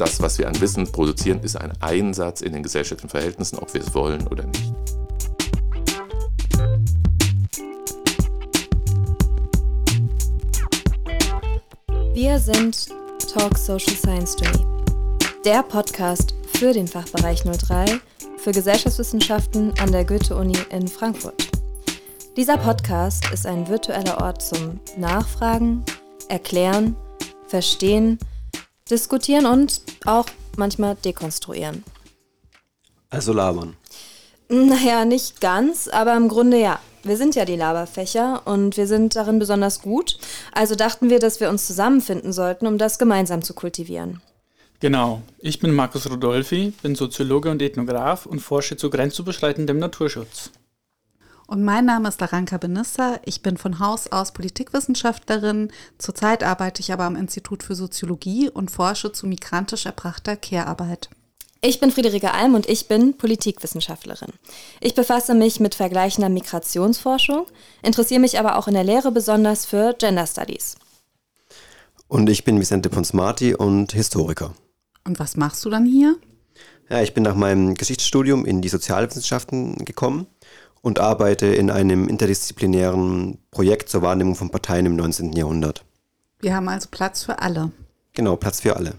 das, was wir an Wissen produzieren, ist ein Einsatz in den gesellschaftlichen Verhältnissen, ob wir es wollen oder nicht. Wir sind Talk Social Science Story, der Podcast für den Fachbereich 03 für Gesellschaftswissenschaften an der Goethe-Uni in Frankfurt. Dieser Podcast ist ein virtueller Ort zum Nachfragen, Erklären, Verstehen, Diskutieren und auch manchmal dekonstruieren. Also labern. Naja, nicht ganz, aber im Grunde ja. Wir sind ja die Laberfächer und wir sind darin besonders gut. Also dachten wir, dass wir uns zusammenfinden sollten, um das gemeinsam zu kultivieren. Genau. Ich bin Markus Rodolfi, bin Soziologe und Ethnograph und forsche zu grenzüberschreitendem Naturschutz. Und mein Name ist Laranka Benissa. Ich bin von Haus aus Politikwissenschaftlerin. Zurzeit arbeite ich aber am Institut für Soziologie und forsche zu migrantisch erbrachter Care-Arbeit. Ich bin Friederike Alm und ich bin Politikwissenschaftlerin. Ich befasse mich mit vergleichender Migrationsforschung, interessiere mich aber auch in der Lehre besonders für Gender Studies. Und ich bin Vicente Ponsmati und Historiker. Und was machst du dann hier? Ja, ich bin nach meinem Geschichtsstudium in die Sozialwissenschaften gekommen und arbeite in einem interdisziplinären Projekt zur Wahrnehmung von Parteien im 19. Jahrhundert. Wir haben also Platz für alle. Genau, Platz für alle.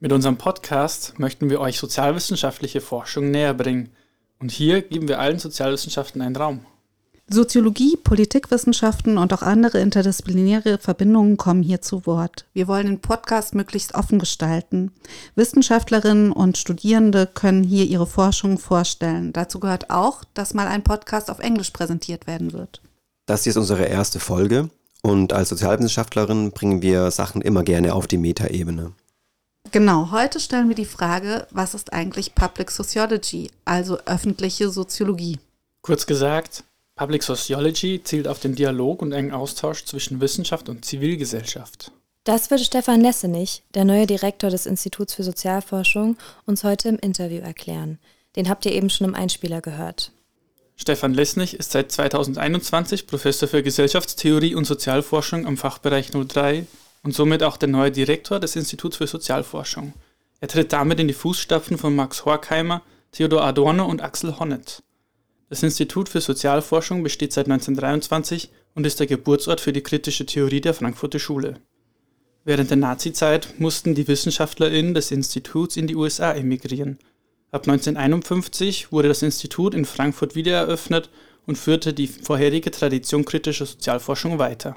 Mit unserem Podcast möchten wir euch sozialwissenschaftliche Forschung näher bringen. Und hier geben wir allen Sozialwissenschaften einen Raum. Soziologie, Politikwissenschaften und auch andere interdisziplinäre Verbindungen kommen hier zu Wort. Wir wollen den Podcast möglichst offen gestalten. Wissenschaftlerinnen und Studierende können hier ihre Forschung vorstellen. Dazu gehört auch, dass mal ein Podcast auf Englisch präsentiert werden wird. Das hier ist unsere erste Folge und als Sozialwissenschaftlerin bringen wir Sachen immer gerne auf die Metaebene. Genau, heute stellen wir die Frage, was ist eigentlich Public Sociology, also öffentliche Soziologie? Kurz gesagt, Public Sociology zielt auf den Dialog und engen Austausch zwischen Wissenschaft und Zivilgesellschaft. Das würde Stefan Lessenich, der neue Direktor des Instituts für Sozialforschung, uns heute im Interview erklären. Den habt ihr eben schon im Einspieler gehört. Stefan Lesnich ist seit 2021 Professor für Gesellschaftstheorie und Sozialforschung am Fachbereich 03 und somit auch der neue Direktor des Instituts für Sozialforschung. Er tritt damit in die Fußstapfen von Max Horkheimer, Theodor Adorno und Axel Honneth. Das Institut für Sozialforschung besteht seit 1923 und ist der Geburtsort für die kritische Theorie der Frankfurter Schule. Während der Nazizeit mussten die WissenschaftlerInnen des Instituts in die USA emigrieren. Ab 1951 wurde das Institut in Frankfurt wiedereröffnet und führte die vorherige Tradition kritischer Sozialforschung weiter.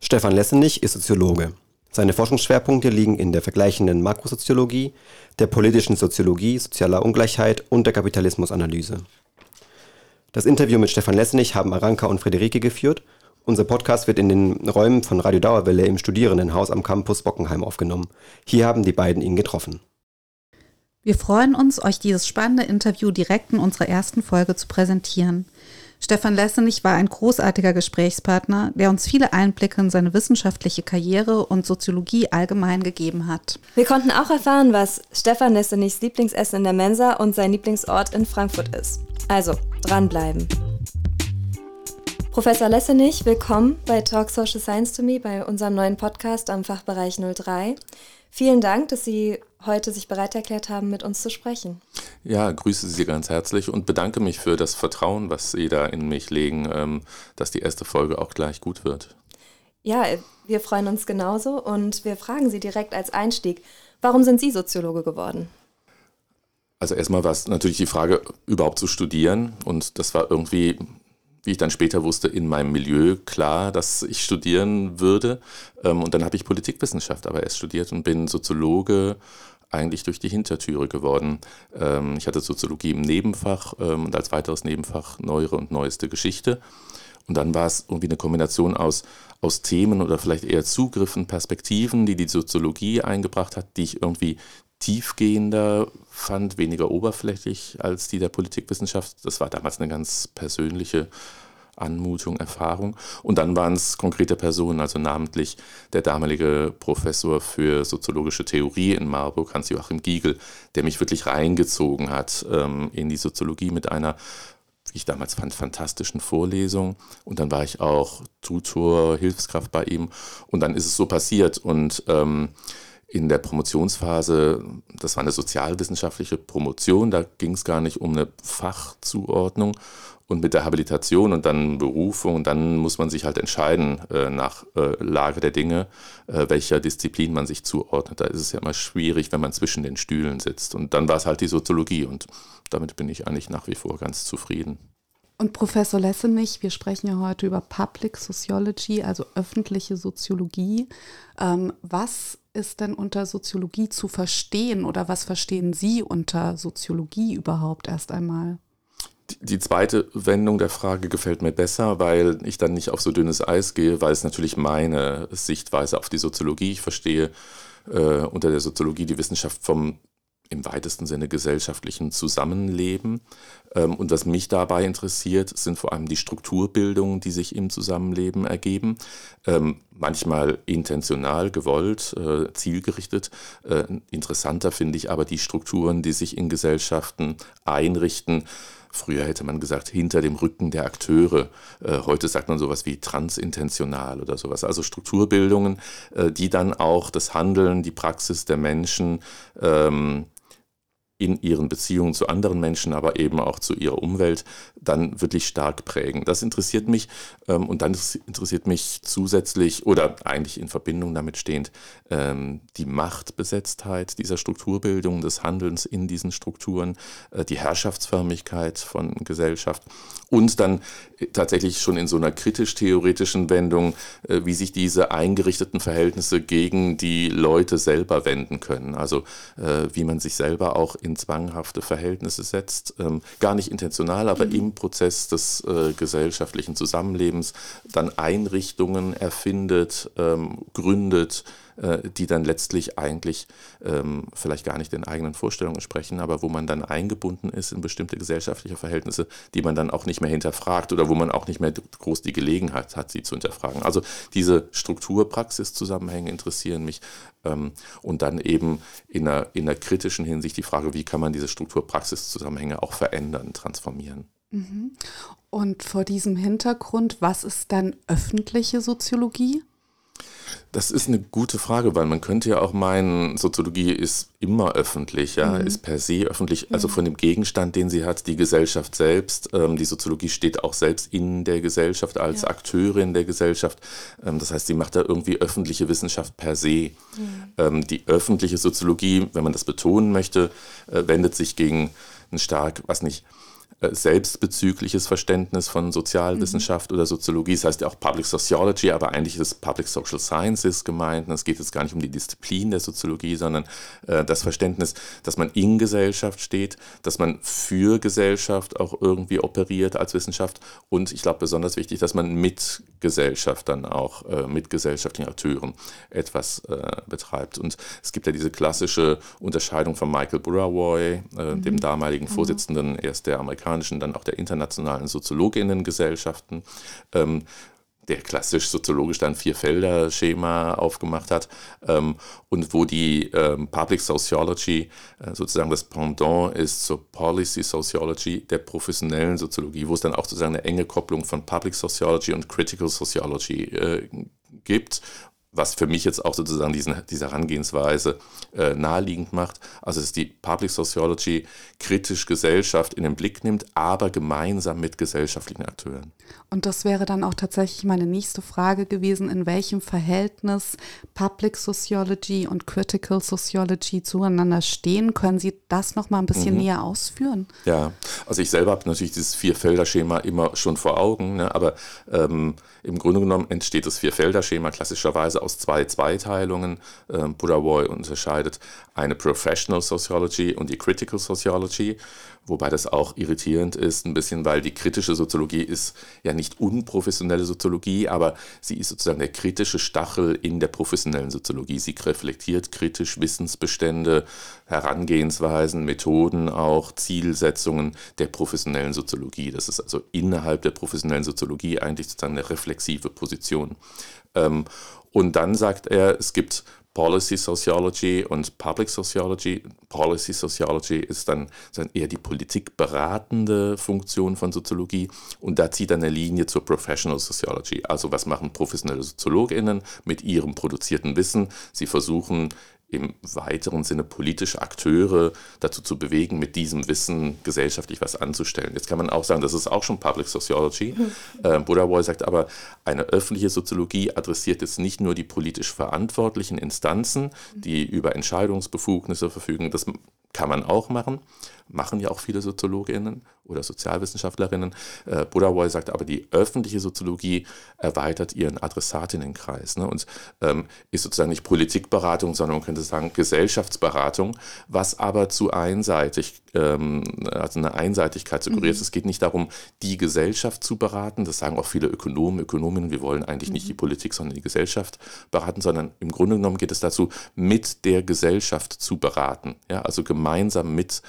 Stefan Lessenich ist Soziologe. Seine Forschungsschwerpunkte liegen in der vergleichenden Makrosoziologie, der politischen Soziologie, sozialer Ungleichheit und der Kapitalismusanalyse. Das Interview mit Stefan Lessenich haben Aranka und Friederike geführt. Unser Podcast wird in den Räumen von Radio Dauerwelle im Studierendenhaus am Campus Bockenheim aufgenommen. Hier haben die beiden ihn getroffen. Wir freuen uns, euch dieses spannende Interview direkt in unserer ersten Folge zu präsentieren. Stefan Lessenich war ein großartiger Gesprächspartner, der uns viele Einblicke in seine wissenschaftliche Karriere und Soziologie allgemein gegeben hat. Wir konnten auch erfahren, was Stefan Lessenichs Lieblingsessen in der Mensa und sein Lieblingsort in Frankfurt ist. Also, dranbleiben. Professor Lessenich, willkommen bei Talk Social Science to Me, bei unserem neuen Podcast am Fachbereich 03. Vielen Dank, dass Sie heute sich bereit erklärt haben, mit uns zu sprechen. Ja, grüße Sie ganz herzlich und bedanke mich für das Vertrauen, was Sie da in mich legen, ähm, dass die erste Folge auch gleich gut wird. Ja, wir freuen uns genauso und wir fragen Sie direkt als Einstieg, warum sind Sie Soziologe geworden? Also erstmal war es natürlich die Frage, überhaupt zu studieren. Und das war irgendwie, wie ich dann später wusste, in meinem Milieu klar, dass ich studieren würde. Ähm, und dann habe ich Politikwissenschaft aber erst studiert und bin Soziologe eigentlich durch die Hintertüre geworden. Ähm, ich hatte Soziologie im Nebenfach ähm, und als weiteres Nebenfach neuere und neueste Geschichte. Und dann war es irgendwie eine Kombination aus, aus Themen oder vielleicht eher Zugriffen, Perspektiven, die die Soziologie eingebracht hat, die ich irgendwie tiefgehender fand, weniger oberflächlich als die der Politikwissenschaft. Das war damals eine ganz persönliche Anmutung, Erfahrung. Und dann waren es konkrete Personen, also namentlich der damalige Professor für soziologische Theorie in Marburg, Hans-Joachim Giegel, der mich wirklich reingezogen hat ähm, in die Soziologie mit einer, wie ich damals fand, fantastischen Vorlesung. Und dann war ich auch Tutor, Hilfskraft bei ihm. Und dann ist es so passiert. Und ähm, in der Promotionsphase, das war eine sozialwissenschaftliche Promotion, da ging es gar nicht um eine Fachzuordnung. Und mit der Habilitation und dann Berufung, dann muss man sich halt entscheiden äh, nach äh, Lage der Dinge, äh, welcher Disziplin man sich zuordnet. Da ist es ja immer schwierig, wenn man zwischen den Stühlen sitzt. Und dann war es halt die Soziologie und damit bin ich eigentlich nach wie vor ganz zufrieden. Und Professor Lessenich, wir sprechen ja heute über Public Sociology, also öffentliche Soziologie. Ähm, was ist denn unter Soziologie zu verstehen oder was verstehen Sie unter Soziologie überhaupt erst einmal? Die zweite Wendung der Frage gefällt mir besser, weil ich dann nicht auf so dünnes Eis gehe, weil es natürlich meine Sichtweise auf die Soziologie. Ich verstehe äh, unter der Soziologie die Wissenschaft vom im weitesten Sinne gesellschaftlichen Zusammenleben. Ähm, und was mich dabei interessiert, sind vor allem die Strukturbildungen, die sich im Zusammenleben ergeben. Ähm, manchmal intentional, gewollt, äh, zielgerichtet. Äh, interessanter finde ich aber die Strukturen, die sich in Gesellschaften einrichten Früher hätte man gesagt, hinter dem Rücken der Akteure. Äh, heute sagt man sowas wie transintentional oder sowas. Also Strukturbildungen, die dann auch das Handeln, die Praxis der Menschen ähm, in ihren Beziehungen zu anderen Menschen, aber eben auch zu ihrer Umwelt, dann wirklich stark prägen. Das interessiert mich ähm, und dann interessiert mich zusätzlich oder eigentlich in Verbindung damit stehend ähm, die Machtbesetztheit dieser Strukturbildung, des Handelns in diesen Strukturen, äh, die Herrschaftsförmigkeit von Gesellschaft und dann äh, tatsächlich schon in so einer kritisch-theoretischen Wendung, äh, wie sich diese eingerichteten Verhältnisse gegen die Leute selber wenden können. Also äh, wie man sich selber auch in zwanghafte Verhältnisse setzt, ähm, gar nicht intentional, aber mhm. im Prozess des gesellschaftlichen Zusammenlebens dann Einrichtungen erfindet, ähm, gründet, äh, die dann letztlich eigentlich ähm, vielleicht gar nicht den eigenen Vorstellungen sprechen, aber wo man dann eingebunden ist in bestimmte gesellschaftliche Verhältnisse, die man dann auch nicht mehr hinterfragt oder wo man auch nicht mehr groß die Gelegenheit hat, sie zu hinterfragen. Also diese Strukturpraxiszusammenhänge interessieren mich ähm, und dann eben in einer, in einer kritischen Hinsicht die Frage, wie kann man diese Strukturpraxiszusammenhänge auch verändern, transformieren. Mhm. Und vor diesem Hintergrund, was ist dann öffentliche Soziologie? Das ist eine gute Frage, weil man könnte ja auch meinen, Soziologie ist immer öffentlich, ja, mhm. ist per se öffentlich, also mhm. von dem Gegenstand, den sie hat, die Gesellschaft selbst. Ähm, die Soziologie steht auch selbst in der Gesellschaft als ja. Akteurin der Gesellschaft. Ähm, das heißt, sie macht da irgendwie öffentliche Wissenschaft per se. Mhm. Ähm, die öffentliche Soziologie, wenn man das betonen möchte, äh, wendet sich gegen ein stark, was nicht, selbstbezügliches Verständnis von Sozialwissenschaft mhm. oder Soziologie. Das heißt ja auch Public Sociology, aber eigentlich ist es Public Social Sciences gemeint. Und es geht jetzt gar nicht um die Disziplin der Soziologie, sondern äh, das Verständnis, dass man in Gesellschaft steht, dass man für Gesellschaft auch irgendwie operiert als Wissenschaft und ich glaube besonders wichtig, dass man mit Gesellschaft dann auch, äh, mit gesellschaftlichen Akteuren etwas äh, betreibt. Und es gibt ja diese klassische Unterscheidung von Michael Burawoy, äh, mhm. dem damaligen mhm. Vorsitzenden erst der Amerikaner amerikanischen, dann auch der internationalen Soziologinnengesellschaften, ähm, der klassisch soziologisch dann Vier-Felder-Schema aufgemacht hat ähm, und wo die ähm, Public Sociology äh, sozusagen das Pendant ist zur Policy Sociology der professionellen Soziologie, wo es dann auch sozusagen eine enge Kopplung von Public Sociology und Critical Sociology äh, gibt was für mich jetzt auch sozusagen diesen, diese Herangehensweise äh, naheliegend macht. Also dass die Public Sociology kritisch Gesellschaft in den Blick nimmt, aber gemeinsam mit gesellschaftlichen Akteuren. Und das wäre dann auch tatsächlich meine nächste Frage gewesen, in welchem Verhältnis Public Sociology und Critical Sociology zueinander stehen. Können Sie das noch mal ein bisschen mhm. näher ausführen? Ja, also ich selber habe natürlich dieses Vierfelder-Schema immer schon vor Augen, ne? aber ähm, im Grunde genommen entsteht das Vierfelder-Schema klassischerweise aus zwei Zweiteilungen. Ähm, Burawoy unterscheidet eine Professional Sociology und die Critical Sociology, wobei das auch irritierend ist, ein bisschen, weil die kritische Soziologie ist ja nicht unprofessionelle Soziologie, aber sie ist sozusagen der kritische Stachel in der professionellen Soziologie. Sie reflektiert kritisch Wissensbestände, Herangehensweisen, Methoden, auch Zielsetzungen der professionellen Soziologie. Das ist also innerhalb der professionellen Soziologie eigentlich sozusagen eine reflexive Position. Ähm, und dann sagt er, es gibt Policy Sociology und Public Sociology. Policy Sociology ist dann, eher die politikberatende Funktion von Soziologie und da zieht er eine Linie zur Professional Sociology. Also was machen professionelle SoziologInnen mit ihrem produzierten Wissen? Sie versuchen im weiteren Sinne politische Akteure dazu zu bewegen, mit diesem Wissen gesellschaftlich was anzustellen. Jetzt kann man auch sagen, das ist auch schon Public Sociology. Mhm. Äh, Buddha sagt aber, eine öffentliche Soziologie adressiert jetzt nicht nur die politisch verantwortlichen Instanzen, die über Entscheidungsbefugnisse verfügen, das kann man auch machen, machen ja auch viele Soziologinnen oder Sozialwissenschaftlerinnen. Äh, Buddha sagt aber, die öffentliche Soziologie erweitert ihren Adressatinnenkreis ne, und ähm, ist sozusagen nicht Politikberatung, sondern man könnte sagen Gesellschaftsberatung, was aber zu einseitig, ähm, also eine Einseitigkeit suggeriert. Mhm. Es geht nicht darum, die Gesellschaft zu beraten, das sagen auch viele Ökonomen, Ökonominnen, wir wollen eigentlich mhm. nicht die Politik, sondern die Gesellschaft beraten, sondern im Grunde genommen geht es dazu, mit der Gesellschaft zu beraten, ja, also gemeinsam mit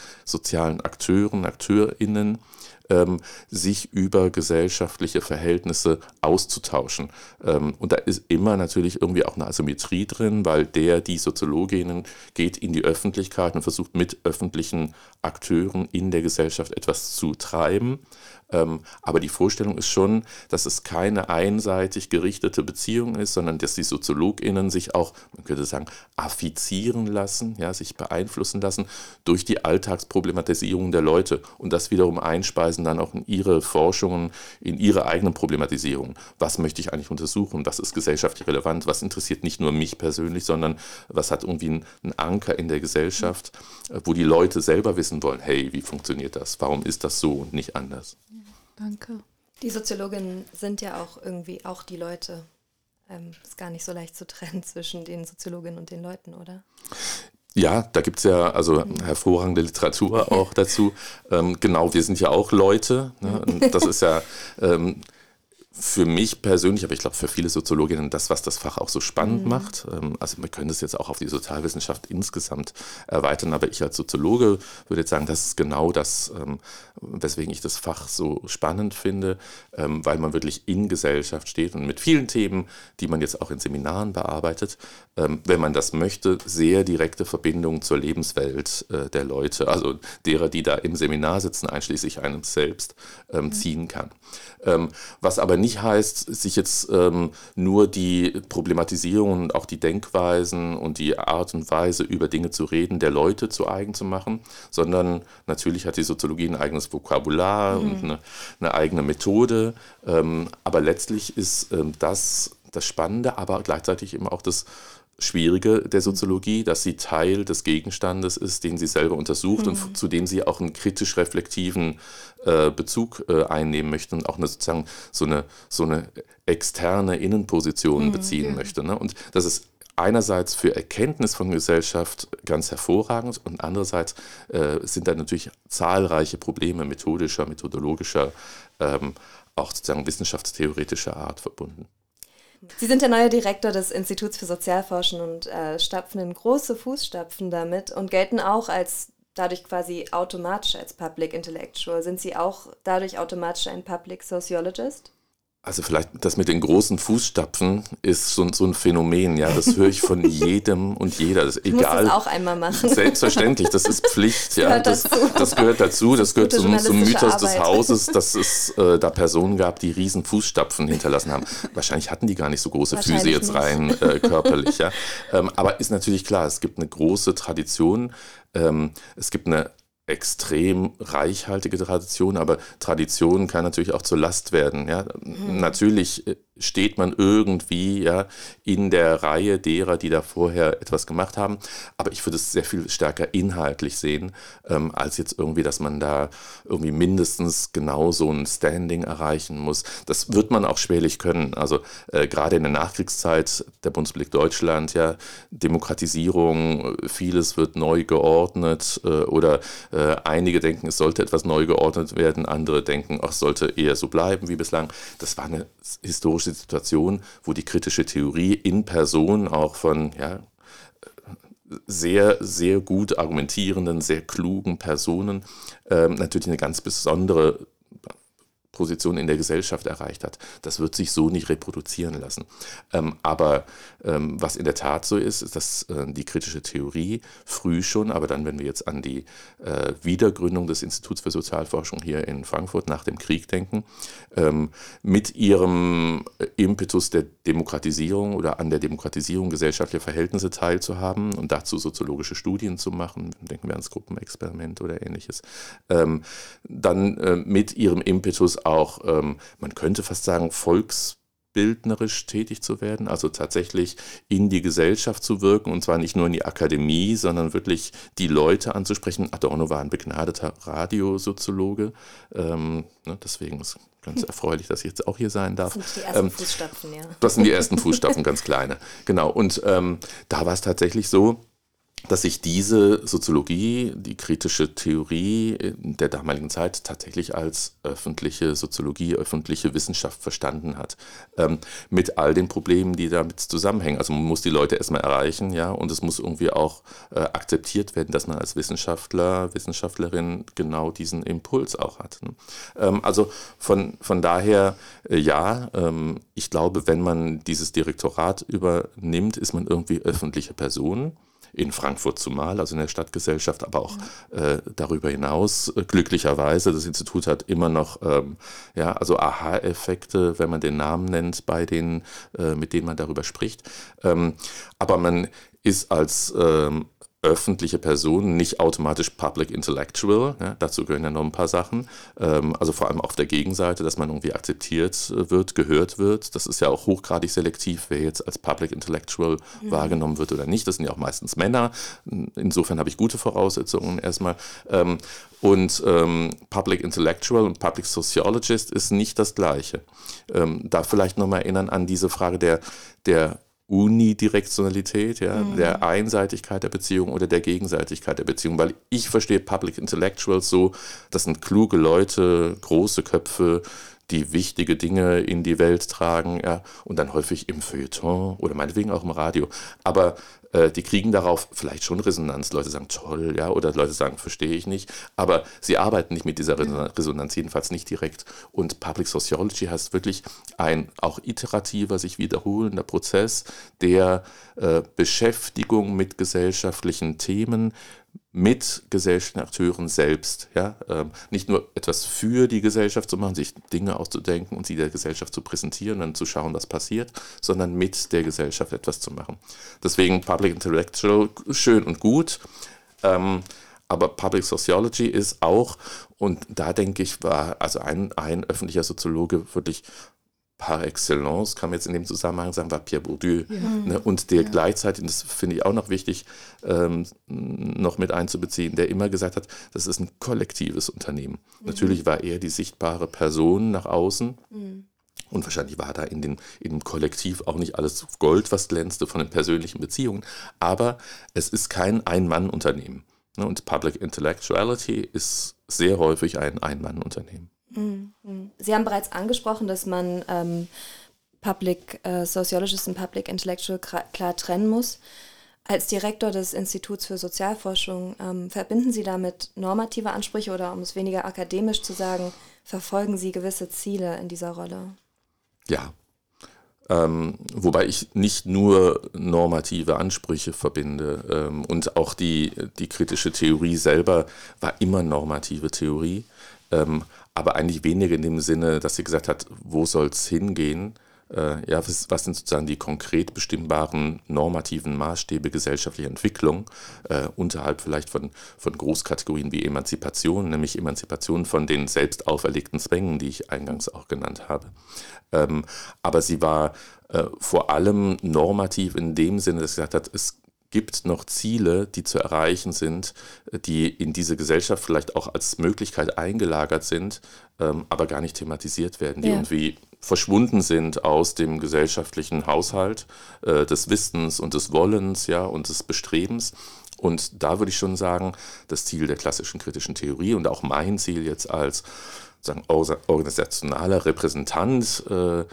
sozialen Akteuren, AkteurInnen, ähm, sich über gesellschaftliche Verhältnisse auszutauschen. Ähm, und da ist immer natürlich irgendwie auch eine Asymmetrie drin, weil der, die Soziologin geht in die Öffentlichkeit und versucht mit öffentlichen Akteuren in der Gesellschaft etwas zu treiben. Ähm, aber die Vorstellung ist schon, dass es keine einseitig gerichtete Beziehung ist, sondern dass die SoziologInnen sich auch, man könnte sagen, affizieren lassen, ja, sich beeinflussen lassen durch die Alltagsproblematisierung der Leute und das wiederum einspeisen dann auch in ihre Forschungen, in ihre eigenen Problematisierungen. Was möchte ich eigentlich untersuchen? Was ist gesellschaftlich relevant? Was interessiert nicht nur mich persönlich, sondern was hat irgendwie einen Anker in der Gesellschaft, wo die Leute selber wissen wollen, hey, wie funktioniert das? Warum ist das so und nicht anders? Danke. Die Soziologinnen sind ja auch irgendwie auch die Leute. Ähm, ist gar nicht so leicht zu trennen zwischen den Soziologinnen und den Leuten, oder? Ja, da gibt es ja also hervorragende Literatur auch dazu. Ähm, genau, wir sind ja auch Leute. Ne? Das ist ja ähm, für mich persönlich, aber ich glaube für viele Soziologinnen das, was das Fach auch so spannend mhm. macht. Ähm, also wir können das jetzt auch auf die Sozialwissenschaft insgesamt erweitern, aber ich als Soziologe würde jetzt sagen, das ist genau das, ähm, weswegen ich das Fach so spannend finde, ähm, weil man wirklich in Gesellschaft steht und mit vielen Themen, die man jetzt auch in Seminaren bearbeitet, wenn man das möchte, sehr direkte Verbindungen zur Lebenswelt äh, der Leute, also derer, die da im Seminar sitzen, einschließlich einem selbst, mhm. ziehen kann. Was aber nicht heißt, sich jetzt ähm, nur die Problematisierung und auch die Denkweisen und die Art und Weise über Dinge zu reden der Leute zu eigen zu machen, sondern natürlich hat die Soziologie ein eigenes Vokabular mhm. und eine, eine, eigene Methode. Ähm, aber letztlich ist ähm, das das Spannende, aber gleichzeitig eben auch das Schwierige der Soziologie, dass sie Teil des Gegenstandes ist, den sie selber untersucht mhm. und zu dem sie auch einen kritisch reflektiven äh, Bezug äh, einnehmen möchte und auch eine, sozusagen so eine, so eine externe Innenposition mhm, beziehen möchte. Ne? Und das ist einerseits für Erkenntnis von Gesellschaft ganz hervorragend und andererseits äh, sind da natürlich zahlreiche Probleme methodischer, methodologischer, ähm, auch sozusagen wissenschaftstheoretischer Art verbunden. Sie sind der neue Direktor des Instituts für Sozialforschen und äh, stapfen in große Fußstapfen damit und gelten auch als dadurch quasi automatisch als Public Intellectual. Sind Sie auch dadurch automatisch ein Public Sociologist? Also vielleicht das mit den großen Fußstapfen ist so, so ein Phänomen, ja, das höre ich von jedem und jeder. Das, egal, muss das auch einmal machen. Selbstverständlich, das ist Pflicht, ja. Das, das, gehört dazu, das, gehört zum, zum Mythos Arbeit. des Hauses, dass es äh, da Personen gab, die riesen Fußstapfen hinterlassen haben. Wahrscheinlich hatten die gar nicht so große Füße jetzt rein äh, körperlich, ja. Ähm, aber ist natürlich klar, es gibt eine große Tradition, ähm, es gibt eine extrem reichhaltige Tradition, aber Tradition kann natürlich auch zur Last werden. Ja? Mhm. Natürlich äh, steht man irgendwie ja, in der Reihe derer, die da vorher etwas gemacht haben. Aber ich würde es sehr viel stärker inhaltlich sehen, ähm, als jetzt irgendwie, dass man da irgendwie mindestens genau so ein Standing erreichen muss. Das wird man auch schwerlich können. Also äh, gerade in der Nachkriegszeit, der Bundesblick Deutschland, ja, Demokratisierung, vieles wird neu geordnet äh, oder äh, einige denken, es sollte etwas neu geordnet werden, andere denken, ach, es sollte eher so bleiben wie bislang. Das war eine historische Situation, wo die kritische Theorie in Person auch von ja, sehr, sehr gut argumentierenden, sehr klugen Personen ähm, natürlich eine ganz besondere Position in der Gesellschaft erreicht hat. Das wird sich so nicht reproduzieren lassen. Ähm, aber ähm, was in der Tat so ist, ist, dass äh, die kritische Theorie früh schon, aber dann, wenn wir jetzt an die äh, Wiedergründung des Instituts für Sozialforschung hier in Frankfurt nach dem Krieg denken, ähm, mit ihrem Impetus der Demokratisierung oder an der Demokratisierung gesellschaftlicher Verhältnisse teilzuhaben und dazu soziologische Studien zu machen, denken wir ans Gruppenexperiment oder ähnliches, ähm, dann äh, mit ihrem Impetus auch, ähm, man könnte fast sagen, volksbildnerisch tätig zu werden, also tatsächlich in die Gesellschaft zu wirken und zwar nicht nur in die Akademie, sondern wirklich die Leute anzusprechen. Adorno war ein begnadeter Radiosoziologe, ähm, ne, deswegen ist ganz erfreulich, dass ich jetzt auch hier sein darf. Das sind die ersten ähm, Fußstapfen, ja. Das sind die ersten Fußstapfen, ganz kleine. Genau, und ähm, da war es tatsächlich so, dass sich diese Soziologie, die kritische Theorie der damaligen Zeit tatsächlich als öffentliche Soziologie, öffentliche Wissenschaft verstanden hat. Ähm, mit all den Problemen, die damit zusammenhängen. Also man muss die Leute erstmal erreichen, ja, und es muss irgendwie auch äh, akzeptiert werden, dass man als Wissenschaftler, Wissenschaftlerin genau diesen Impuls auch hat. Ne? Ähm, also von, von daher, äh, ja, ähm, ich glaube, wenn man dieses Direktorat übernimmt, ist man irgendwie öffentliche Person in Frankfurt zumal, also in der Stadtgesellschaft, aber auch äh, darüber hinaus. Glücklicherweise, das Institut hat immer noch ähm, ja, also Aha-Effekte, wenn man den Namen nennt, bei denen, äh, mit denen man darüber spricht. Ähm, aber man ist als ähm, öffentliche Person, nicht automatisch Public Intellectual. Ja, dazu gehören ja noch ein paar Sachen. Ähm, also vor allem auf der Gegenseite, dass man irgendwie akzeptiert wird, gehört wird. Das ist ja auch hochgradig selektiv, wer jetzt als Public Intellectual mhm. wahrgenommen wird oder nicht. Das sind ja auch meistens Männer. Insofern habe ich gute Voraussetzungen erstmal. Ähm, und ähm, Public Intellectual und Public Sociologist ist nicht das Gleiche. Ähm, da vielleicht nochmal erinnern an diese Frage der, der Unidirektionalität, ja, mhm. der Einseitigkeit der Beziehung oder der Gegenseitigkeit der Beziehung, weil ich verstehe Public Intellectuals so, das sind kluge Leute, große Köpfe, die wichtige Dinge in die Welt tragen, ja, und dann häufig im Feuilleton oder meinetwegen auch im Radio. Aber äh, die kriegen darauf vielleicht schon Resonanz. Leute sagen toll, ja, oder Leute sagen, verstehe ich nicht. Aber sie arbeiten nicht mit dieser Resonanz, jedenfalls nicht direkt. Und Public Sociology heißt wirklich ein auch iterativer, sich wiederholender Prozess der äh, Beschäftigung mit gesellschaftlichen Themen, mit gesellschaftlichen Akteuren selbst. Ja? Ähm, nicht nur etwas für die Gesellschaft zu machen, sich Dinge auszudenken und sie der Gesellschaft zu präsentieren und zu schauen, was passiert, sondern mit der Gesellschaft etwas zu machen. Deswegen Public Intellectual schön und gut. Ähm, aber Public Sociology ist auch, und da denke ich, war also ein, ein öffentlicher Soziologe wirklich par excellence, kann man jetzt in dem Zusammenhang sagen, war Pierre Bourdieu. Ja. Ne? Und der ja. gleichzeitig, und das finde ich auch noch wichtig, ähm, noch mit einzubeziehen, der immer gesagt hat, das ist ein kollektives Unternehmen. Mhm. Natürlich war er die sichtbare Person nach außen. Mhm. Und wahrscheinlich war da in, den, in dem Kollektiv auch nicht alles Gold, was glänzte von den persönlichen Beziehungen. Aber es ist kein Ein-Mann-Unternehmen. Ne? Und Public Intellectuality ist sehr häufig ein Ein-Mann-Unternehmen. Sie haben bereits angesprochen, dass man ähm, Public äh, Sociologist und Public Intellectual klar trennen muss. Als Direktor des Instituts für Sozialforschung ähm, verbinden Sie damit normative Ansprüche oder, um es weniger akademisch zu sagen, verfolgen Sie gewisse Ziele in dieser Rolle? Ja. Ähm, wobei ich nicht nur normative Ansprüche verbinde ähm, und auch die, die kritische Theorie selber war immer normative Theorie. Aber eigentlich weniger in dem Sinne, dass sie gesagt hat, wo soll es hingehen? Äh, ja, was, was, sind sozusagen die konkret bestimmbaren normativen Maßstäbe gesellschaftlicher Entwicklung äh, unterhalb vielleicht von, von Großkategorien wie Emanzipation, nämlich Emanzipation von den selbst auferlegten Zwängen, die ich eingangs auch genannt habe. Ähm, aber sie war äh, vor allem normativ in dem Sinne, dass sie gesagt hat, es gibt noch Ziele, die zu erreichen sind, die in diese Gesellschaft vielleicht auch als Möglichkeit eingelagert sind, ähm, aber gar nicht thematisiert werden, die ja. irgendwie verschwunden sind aus dem gesellschaftlichen Haushalt äh, des Wissens und des Wollens ja, und des Bestrebens. Und da würde ich schon sagen, das Ziel der klassischen kritischen Theorie und auch mein Ziel jetzt als sagen, organisationaler Repräsentant äh,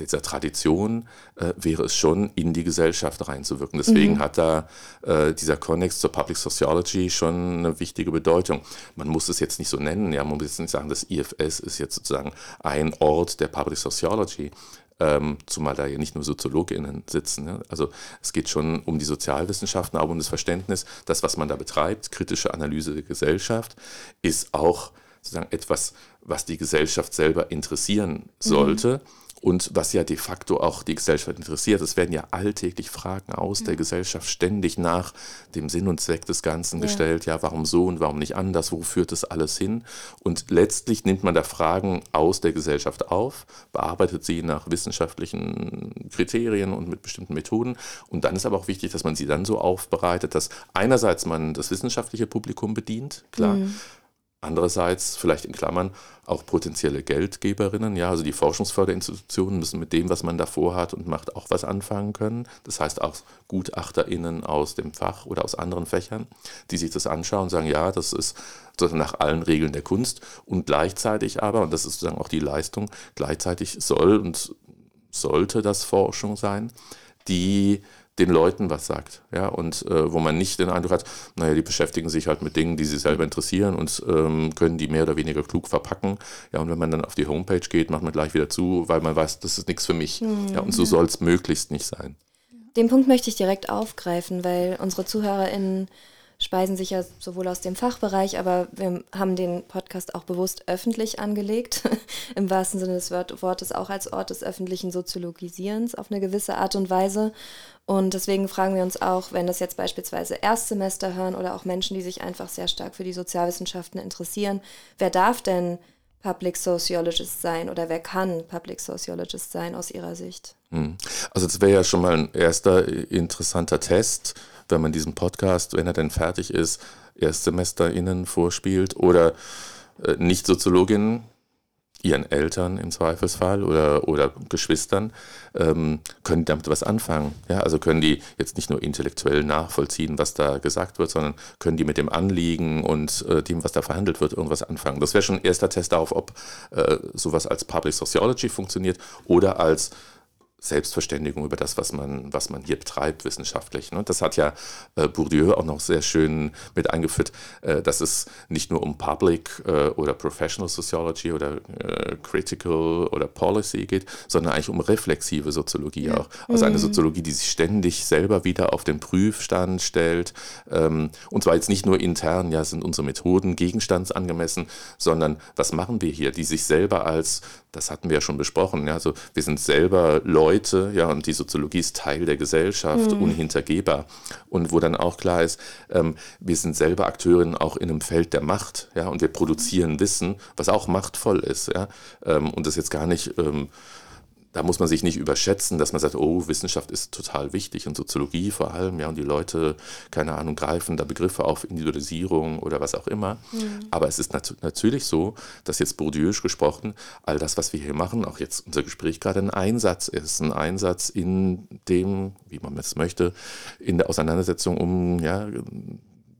dieser Tradition äh, wäre es schon, in die Gesellschaft reinzuwirken. Deswegen mhm. hat da äh, dieser Konnex zur Public Sociology schon eine wichtige Bedeutung. Man muss es jetzt nicht so nennen, ja, man muss jetzt nicht sagen, das IFS ist jetzt sozusagen ein Ort der Public Sociology. Ähm, zumal da ja nicht nur SoziologInnen sitzen. Ja. Also es geht schon um die Sozialwissenschaften, aber um das Verständnis, das, was man da betreibt, kritische Analyse der Gesellschaft, ist auch sozusagen etwas, was die Gesellschaft selber interessieren sollte. Mhm und was ja de facto auch die Gesellschaft interessiert. Es werden ja alltäglich Fragen aus ja. der Gesellschaft ständig nach dem Sinn und Zweck des Ganzen ja. gestellt. Ja, warum so und warum nicht anders? Wo führt das alles hin? Und letztlich nimmt man da Fragen aus der Gesellschaft auf, bearbeitet sie nach wissenschaftlichen Kriterien und mit bestimmten Methoden. Und dann ist aber auch wichtig, dass man sie dann so aufbereitet, dass einerseits man das wissenschaftliche Publikum bedient, klar. Mhm. Andererseits, vielleicht in Klammern, auch potenzielle Geldgeberinnen. Ja, also die Forschungsförderinstitutionen müssen mit dem, was man davor hat und macht, auch was anfangen können. Das heißt auch GutachterInnen aus dem Fach oder aus anderen Fächern, die sich das anschauen und sagen, ja, das ist nach allen Regeln der Kunst. Und gleichzeitig aber, und das ist sozusagen auch die Leistung, gleichzeitig soll und sollte das Forschung sein, die den Leuten was sagt. Ja, und äh, wo man nicht den Eindruck hat, naja, die beschäftigen sich halt mit Dingen, die sie selber interessieren und ähm, können die mehr oder weniger klug verpacken. Ja, und wenn man dann auf die Homepage geht, macht man gleich wieder zu, weil man weiß, das ist nichts für mich. Mhm. Ja, und so soll es möglichst nicht sein. Den Punkt möchte ich direkt aufgreifen, weil unsere ZuhörerInnen speisen sich ja sowohl aus dem Fachbereich, aber wir haben den Podcast auch bewusst öffentlich angelegt, im wahrsten Sinne des Wortes auch als Ort des öffentlichen Soziologisierens auf eine gewisse Art und Weise. Und deswegen fragen wir uns auch, wenn das jetzt beispielsweise Erstsemester hören oder auch Menschen, die sich einfach sehr stark für die Sozialwissenschaften interessieren, wer darf denn Public Sociologist sein oder wer kann Public Sociologist sein aus Ihrer Sicht? Hm. Also das wäre ja schon mal ein erster interessanter Test wenn man diesen Podcast, wenn er denn fertig ist, ErstsemesterInnen vorspielt oder äh, Nicht-Soziologinnen, ihren Eltern im Zweifelsfall oder, oder Geschwistern, ähm, können damit was anfangen. Ja, also können die jetzt nicht nur intellektuell nachvollziehen, was da gesagt wird, sondern können die mit dem Anliegen und äh, dem, was da verhandelt wird, irgendwas anfangen. Das wäre schon ein erster Test darauf, ob äh, sowas als Public Sociology funktioniert oder als Selbstverständigung über das, was man, was man hier betreibt wissenschaftlich. Ne? Das hat ja äh, Bourdieu auch noch sehr schön mit eingeführt, äh, dass es nicht nur um Public äh, oder Professional Sociology oder Critical oder Policy geht, sondern eigentlich um reflexive Soziologie auch. Also eine mhm. Soziologie, die sich ständig selber wieder auf den Prüfstand stellt. Ähm, und zwar jetzt nicht nur intern, ja, sind unsere Methoden gegenstandsangemessen, sondern was machen wir hier, die sich selber als, das hatten wir ja schon besprochen, ja, also wir sind selber Leute, ja, und die Soziologie ist Teil der Gesellschaft, mhm. unhintergehbar. Und wo dann auch klar ist, ähm, wir sind selber Akteurinnen auch in einem Feld der Macht, ja, und wir produzieren Wissen, was auch machtvoll ist, ja, ähm, und das jetzt gar nicht ähm, da muss man sich nicht überschätzen, dass man sagt, oh, Wissenschaft ist total wichtig und Soziologie vor allem, ja, und die Leute, keine Ahnung, greifen da Begriffe auf Individualisierung oder was auch immer. Mhm. Aber es ist nat natürlich so, dass jetzt Bourdieuisch gesprochen, all das, was wir hier machen, auch jetzt unser Gespräch gerade ein Einsatz ist, ein Einsatz in dem, wie man es möchte, in der Auseinandersetzung um, ja,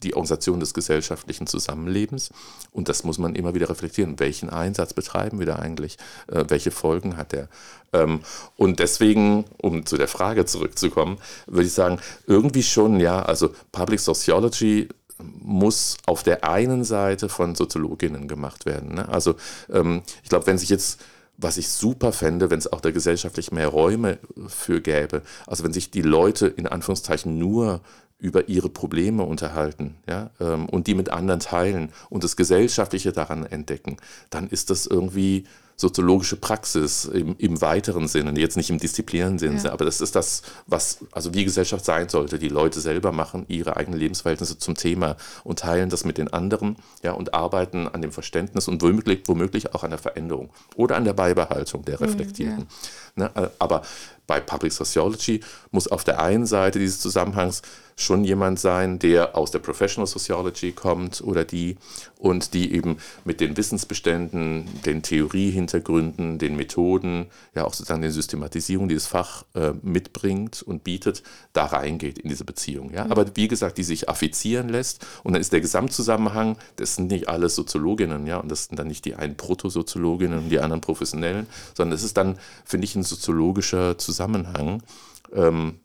die Organisation des gesellschaftlichen Zusammenlebens. Und das muss man immer wieder reflektieren. Welchen Einsatz betreiben wir da eigentlich? Äh, welche Folgen hat der? Ähm, und deswegen, um zu der Frage zurückzukommen, würde ich sagen, irgendwie schon, ja, also Public Sociology muss auf der einen Seite von Soziologinnen gemacht werden. Ne? Also ähm, ich glaube, wenn sich jetzt was ich super fände, wenn es auch da gesellschaftlich mehr Räume für gäbe. Also wenn sich die Leute in Anführungszeichen nur über ihre Probleme unterhalten ja, ähm, und die mit anderen teilen und das Gesellschaftliche daran entdecken, dann ist das irgendwie soziologische Praxis im, im weiteren Sinne, jetzt nicht im disziplinären Sinne, ja. aber das ist das, was also wie Gesellschaft sein sollte. Die Leute selber machen ihre eigenen Lebensverhältnisse zum Thema und teilen das mit den anderen ja, und arbeiten an dem Verständnis und womöglich, womöglich auch an der Veränderung oder an der Beibehaltung der mhm, Reflektierten. Ja. Ne, aber bei Public Sociology muss auf der einen Seite dieses Zusammenhangs schon jemand sein, der aus der Professional Sociology kommt oder die und die eben mit den Wissensbeständen, den Theoriehintergründen Hintergründen, den Methoden, ja auch sozusagen den Systematisierungen, die das Fach äh, mitbringt und bietet, da reingeht in diese Beziehung. Ja? Mhm. Aber wie gesagt, die sich affizieren lässt und dann ist der Gesamtzusammenhang, das sind nicht alles Soziologinnen, ja, und das sind dann nicht die einen Protosoziologinnen und die anderen Professionellen, sondern es ist dann, finde ich, ein soziologischer Zusammenhang. Ähm,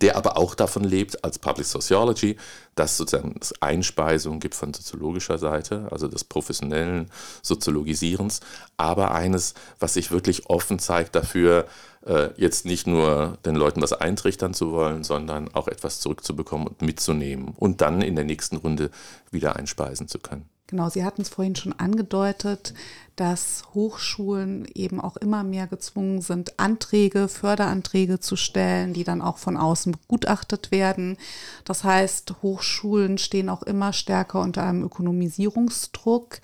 der aber auch davon lebt, als Public Sociology, dass sozusagen es Einspeisung gibt von soziologischer Seite, also des professionellen Soziologisierens, aber eines, was sich wirklich offen zeigt dafür, äh, jetzt nicht nur den Leuten was eintrichtern zu wollen, sondern auch etwas zurückzubekommen und mitzunehmen und dann in der nächsten Runde wieder einspeisen zu können. Genau, Sie hatten es vorhin schon angedeutet, dass Hochschulen eben auch immer mehr gezwungen sind, Anträge, Förderanträge zu stellen, die dann auch von außen begutachtet werden. Das heißt, Hochschulen stehen auch immer stärker unter einem Ökonomisierungsdruck.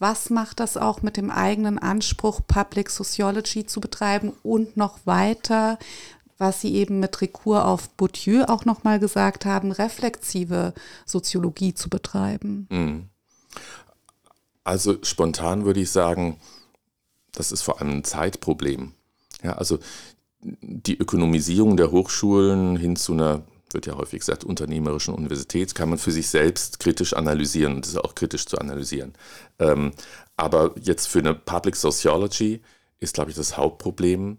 Was macht das auch mit dem eigenen Anspruch, Public Sociology zu betreiben und noch weiter, was Sie eben mit Rekur auf Bourdieu auch nochmal gesagt haben, reflexive Soziologie zu betreiben? Mhm. Also spontan würde ich sagen, das ist vor allem ein Zeitproblem. Ja, also die Ökonomisierung der Hochschulen hin zu einer, wird ja häufig gesagt, unternehmerischen Universität, kann man für sich selbst kritisch analysieren und ist auch kritisch zu analysieren. Ähm, aber jetzt für eine Public Sociology ist, glaube ich, das Hauptproblem,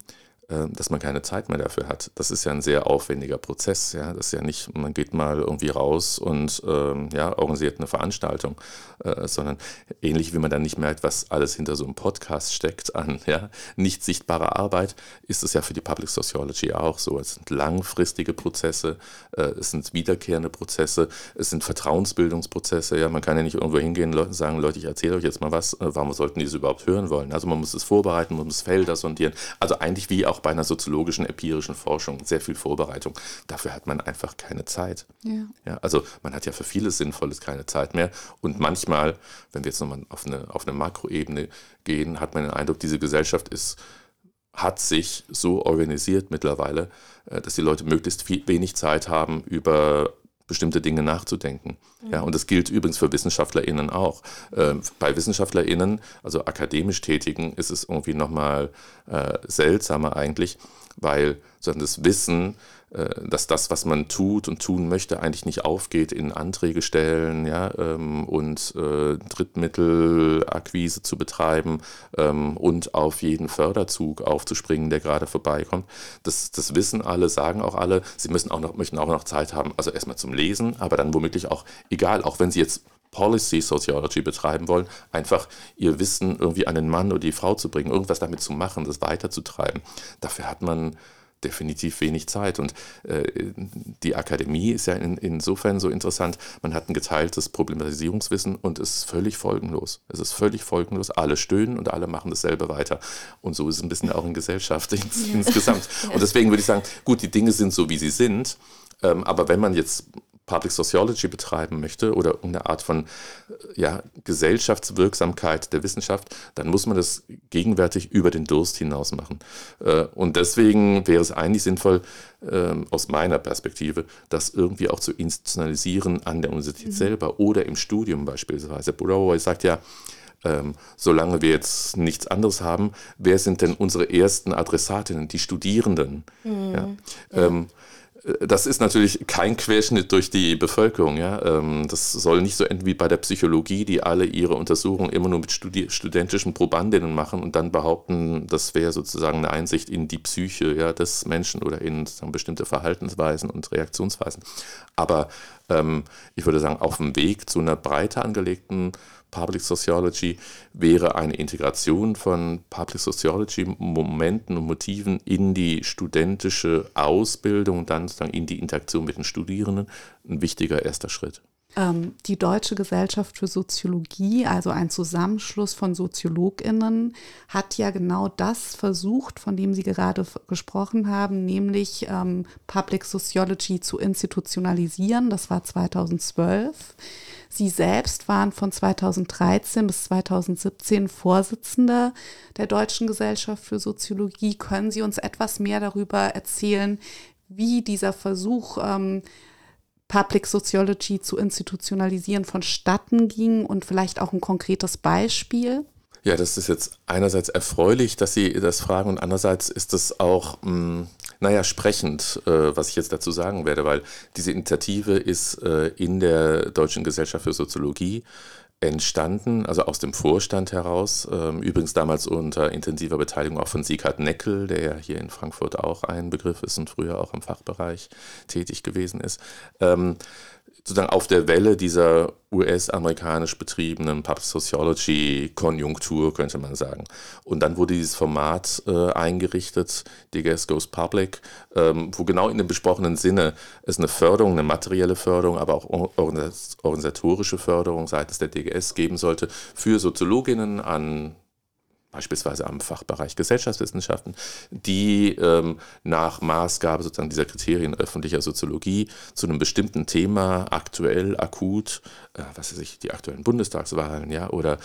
äh, dass man keine Zeit mehr dafür hat. Das ist ja ein sehr aufwendiger Prozess. Ja, das ist ja nicht, man geht mal irgendwie raus und ähm, ja, organisiert eine Veranstaltung, äh, sondern ähnlich wie man dann nicht merkt, was alles hinter so einem Podcast steckt an ja, nicht sichtbarer Arbeit, ist es ja für die Public Sociology auch so. Es sind langfristige Prozesse, äh, es sind wiederkehrende Prozesse, es sind Vertrauensbildungsprozesse. Ja, man kann ja nicht irgendwo hingehen und sagen, Leute, ich erzähle euch jetzt mal was, äh, warum sollten die es überhaupt hören wollen? Also man muss es vorbereiten, man muss Felder sondieren. Also eigentlich wie auch bei einer soziologischen, empirischen Forschung sehr viel Vorbereitung. Dafür hat man einfach keine Zeit. Ja. ja. also man hat ja für vieles Sinnvolles keine Zeit mehr. Und manchmal, wenn wir jetzt nochmal auf eine, auf eine Makroebene gehen, hat man den Eindruck, diese Gesellschaft ist hat sich so organisiert mittlerweile, äh, dass die Leute möglichst viel, wenig Zeit haben, über bestimmte Dinge nachzudenken. Ja, und das gilt übrigens für WissenschaftlerInnen auch. Äh, bei WissenschaftlerInnen, also akademisch Tätigen, ist es irgendwie nochmal äh, seltsamer eigentlich, weil das Wissen, äh, dass das, was man tut und tun möchte, eigentlich nicht aufgeht in Anträge stellen ja, ähm, und äh, Drittmittelakquise zu betreiben ähm, und auf jeden Förderzug aufzuspringen, der gerade vorbeikommt. Das, das wissen alle, sagen auch alle, sie müssen auch noch, möchten auch noch Zeit haben, also erstmal zum Lesen, aber dann womöglich auch, egal, auch wenn sie jetzt Policy Sociology betreiben wollen, einfach ihr Wissen irgendwie an den Mann oder die Frau zu bringen, irgendwas damit zu machen, das weiterzutreiben. Dafür hat man definitiv wenig Zeit. Und äh, die Akademie ist ja in, insofern so interessant, man hat ein geteiltes Problematisierungswissen und es ist völlig folgenlos. Es ist völlig folgenlos. Alle stöhnen und alle machen dasselbe weiter. Und so ist es ein bisschen auch in Gesellschaft ins, ja. insgesamt. Und deswegen würde ich sagen, gut, die Dinge sind so, wie sie sind. Ähm, aber wenn man jetzt Public Sociology betreiben möchte oder irgendeine Art von ja, Gesellschaftswirksamkeit der Wissenschaft, dann muss man das gegenwärtig über den Durst hinaus machen. Äh, und deswegen wäre es eigentlich sinnvoll, ähm, aus meiner Perspektive, das irgendwie auch zu institutionalisieren an der Universität mhm. selber oder im Studium beispielsweise. Brower sagt ja, ähm, solange wir jetzt nichts anderes haben, wer sind denn unsere ersten Adressatinnen, die Studierenden? Mhm. Ja. Ja. Ähm, das ist natürlich kein Querschnitt durch die Bevölkerung. Ja? Ähm, das soll nicht so enden wie bei der Psychologie, die alle ihre Untersuchungen immer nur mit Studi studentischen Probandinnen machen und dann behaupten, das wäre sozusagen eine Einsicht in die Psyche ja, des Menschen oder in bestimmte Verhaltensweisen und Reaktionsweisen. Aber ähm, ich würde sagen, auf dem Weg zu einer breiter angelegten Public Sociology wäre eine Integration von Public Sociology Momenten und Motiven in die studentische Ausbildung und dann sozusagen in die Interaktion mit den Studierenden ein wichtiger erster Schritt. Ähm, die Deutsche Gesellschaft für Soziologie, also ein Zusammenschluss von Soziologinnen, hat ja genau das versucht, von dem Sie gerade gesprochen haben, nämlich ähm, Public Sociology zu institutionalisieren. Das war 2012. Sie selbst waren von 2013 bis 2017 Vorsitzender der Deutschen Gesellschaft für Soziologie. Können Sie uns etwas mehr darüber erzählen, wie dieser Versuch, ähm, Public Sociology zu institutionalisieren, vonstatten ging und vielleicht auch ein konkretes Beispiel? Ja, das ist jetzt einerseits erfreulich, dass Sie das fragen und andererseits ist es auch, mh, hm, naja, sprechend, äh, was ich jetzt dazu sagen werde, weil diese Initiative ist äh, in der Deutschen Gesellschaft für Soziologie entstanden, also aus dem Vorstand heraus, ähm, übrigens damals unter intensiver Beteiligung auch von Sieghard Neckel, der ja hier in Frankfurt auch ein Begriff ist und früher auch im Fachbereich tätig gewesen ist. Sozusagen auf der Welle dieser US-amerikanisch betriebenen Public Sociology-Konjunktur, könnte man sagen. Und dann wurde dieses Format äh, eingerichtet, DGS Goes Public, ähm, wo genau in dem besprochenen Sinne es eine Förderung, eine materielle Förderung, aber auch organisatorische Förderung seitens der DGS geben sollte für Soziologinnen an beispielsweise am Fachbereich Gesellschaftswissenschaften, die ähm, nach Maßgabe sozusagen dieser Kriterien öffentlicher Soziologie zu einem bestimmten Thema aktuell, akut, äh, was weiß ich, die aktuellen Bundestagswahlen, ja, oder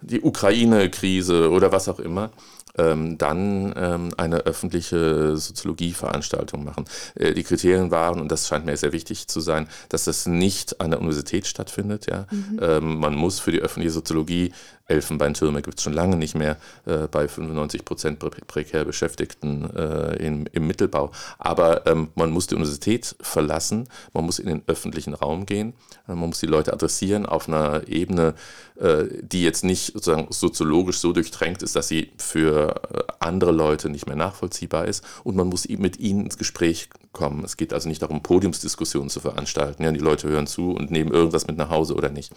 die Ukraine-Krise oder was auch immer, ähm, dann ähm, eine öffentliche Soziologieveranstaltung machen. Äh, die Kriterien waren, und das scheint mir sehr wichtig zu sein, dass das nicht an der Universität stattfindet. Ja? Mhm. Ähm, man muss für die öffentliche Soziologie Elfenbeintürme gibt es schon lange nicht mehr äh, bei 95 Prozent prekär Beschäftigten äh, im, im, Mittelbau. Aber ähm, man muss die Universität verlassen, man muss in den öffentlichen Raum gehen, äh, man muss die Leute adressieren auf einer Ebene, äh, die jetzt nicht sozusagen soziologisch so durchtränkt ist, dass sie für äh, andere Leute nicht mehr nachvollziehbar ist. Und man muss mit ihnen ins Gespräch kommen. Es geht also nicht darum, Podiumsdiskussionen zu veranstalten. Ja, die Leute hören zu und nehmen irgendwas mit nach Hause oder nicht.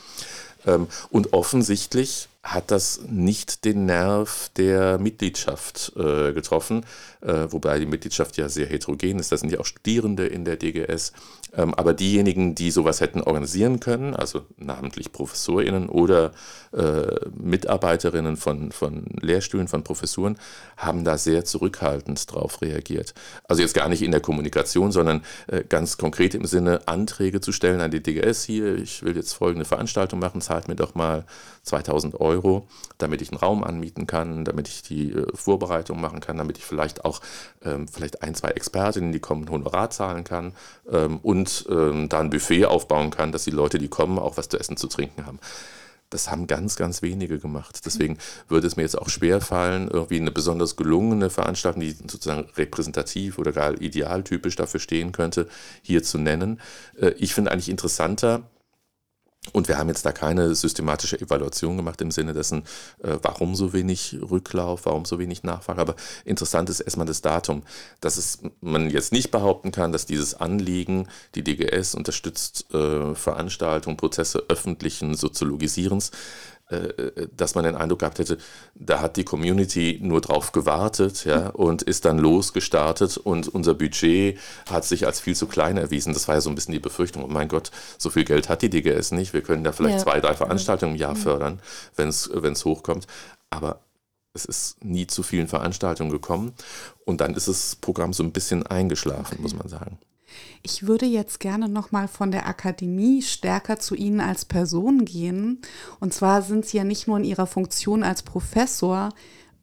Ähm, und offensichtlich hat das nicht den Nerv der Mitgliedschaft äh, getroffen, wobei die Mitgliedschaft ja sehr heterogen ist. Das sind ja auch Studierende in der DGS. Ähm, aber diejenigen, die sowas hätten organisieren können, also namentlich ProfessorInnen oder äh, Mitarbeiterinnen von, von Lehrstühlen, von Professuren, haben da sehr zurückhaltend drauf reagiert. Also jetzt gar nicht in der Kommunikation, sondern äh, ganz konkret im Sinne, Anträge zu stellen an die DGS hier, ich will jetzt folgende Veranstaltung machen, zahlt mir doch mal 2000 Euro, damit ich einen Raum anmieten kann, damit ich die äh, Vorbereitung machen kann, damit ich vielleicht auch ähm, vielleicht ein, zwei Expertinnen, die kommen, Honorar zahlen kann ähm, und ähm, da ein Buffet aufbauen kann, dass die Leute, die kommen, auch was zu essen, zu trinken haben. Das haben ganz, ganz wenige gemacht. Deswegen würde es mir jetzt auch schwer fallen, irgendwie eine besonders gelungene Veranstaltung, die sozusagen repräsentativ oder gar idealtypisch dafür stehen könnte, hier zu nennen. Äh, ich finde eigentlich interessanter, und wir haben jetzt da keine systematische Evaluation gemacht im Sinne dessen, äh, warum so wenig Rücklauf, warum so wenig Nachfrage. Aber interessant ist erstmal das Datum, dass es, man jetzt nicht behaupten kann, dass dieses Anliegen, die DGS unterstützt äh, Veranstaltungen, Prozesse öffentlichen Soziologisierens, dass man den Eindruck gehabt hätte, da hat die Community nur drauf gewartet ja, und ist dann losgestartet und unser Budget hat sich als viel zu klein erwiesen. Das war ja so ein bisschen die Befürchtung, oh mein Gott, so viel Geld hat die DGS nicht, wir können da vielleicht ja. zwei, drei Veranstaltungen im Jahr fördern, wenn es hochkommt. Aber es ist nie zu vielen Veranstaltungen gekommen und dann ist das Programm so ein bisschen eingeschlafen, muss man sagen. Ich würde jetzt gerne noch mal von der Akademie stärker zu Ihnen als Person gehen. Und zwar sind Sie ja nicht nur in Ihrer Funktion als Professor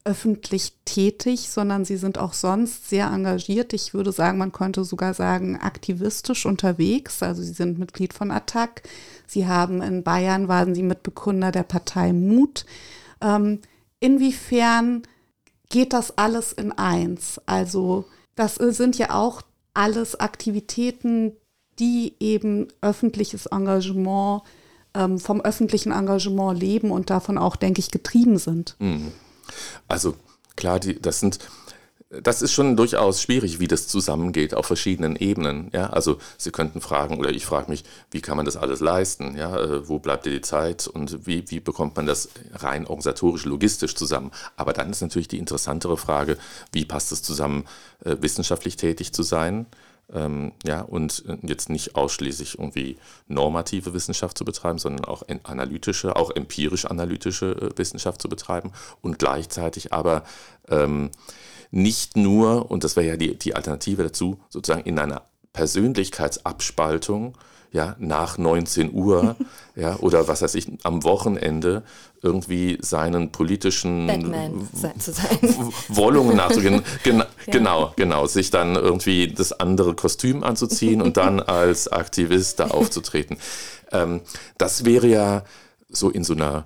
öffentlich tätig, sondern Sie sind auch sonst sehr engagiert. Ich würde sagen, man könnte sogar sagen, aktivistisch unterwegs. Also Sie sind Mitglied von ATTAC. Sie haben in Bayern, waren Sie Mitbegründer der Partei Mut. Ähm, inwiefern geht das alles in eins? Also das sind ja auch alles Aktivitäten, die eben öffentliches Engagement, ähm, vom öffentlichen Engagement leben und davon auch, denke ich, getrieben sind. Mhm. Also klar, die, das sind das ist schon durchaus schwierig, wie das zusammengeht auf verschiedenen Ebenen. Ja, also Sie könnten fragen oder ich frage mich, wie kann man das alles leisten? Ja, äh, wo bleibt dir die Zeit und wie, wie bekommt man das rein organisatorisch, logistisch zusammen? Aber dann ist natürlich die interessantere Frage, wie passt es zusammen, äh, wissenschaftlich tätig zu sein? Ähm, ja, und äh, jetzt nicht ausschließlich irgendwie normative Wissenschaft zu betreiben, sondern auch analytische, auch empirisch-analytische Wissenschaft zu betreiben und gleichzeitig aber ähm, nicht nur, und das wäre ja die, die Alternative dazu, sozusagen in einer Persönlichkeitsabspaltung, ja, nach 19 Uhr, ja, oder was weiß ich, am Wochenende irgendwie seinen politischen Batman zu sein. Wollungen nachzugehen. Gen ja. Genau, genau, sich dann irgendwie das andere Kostüm anzuziehen und dann als Aktivist da aufzutreten. Ähm, das wäre ja so in so einer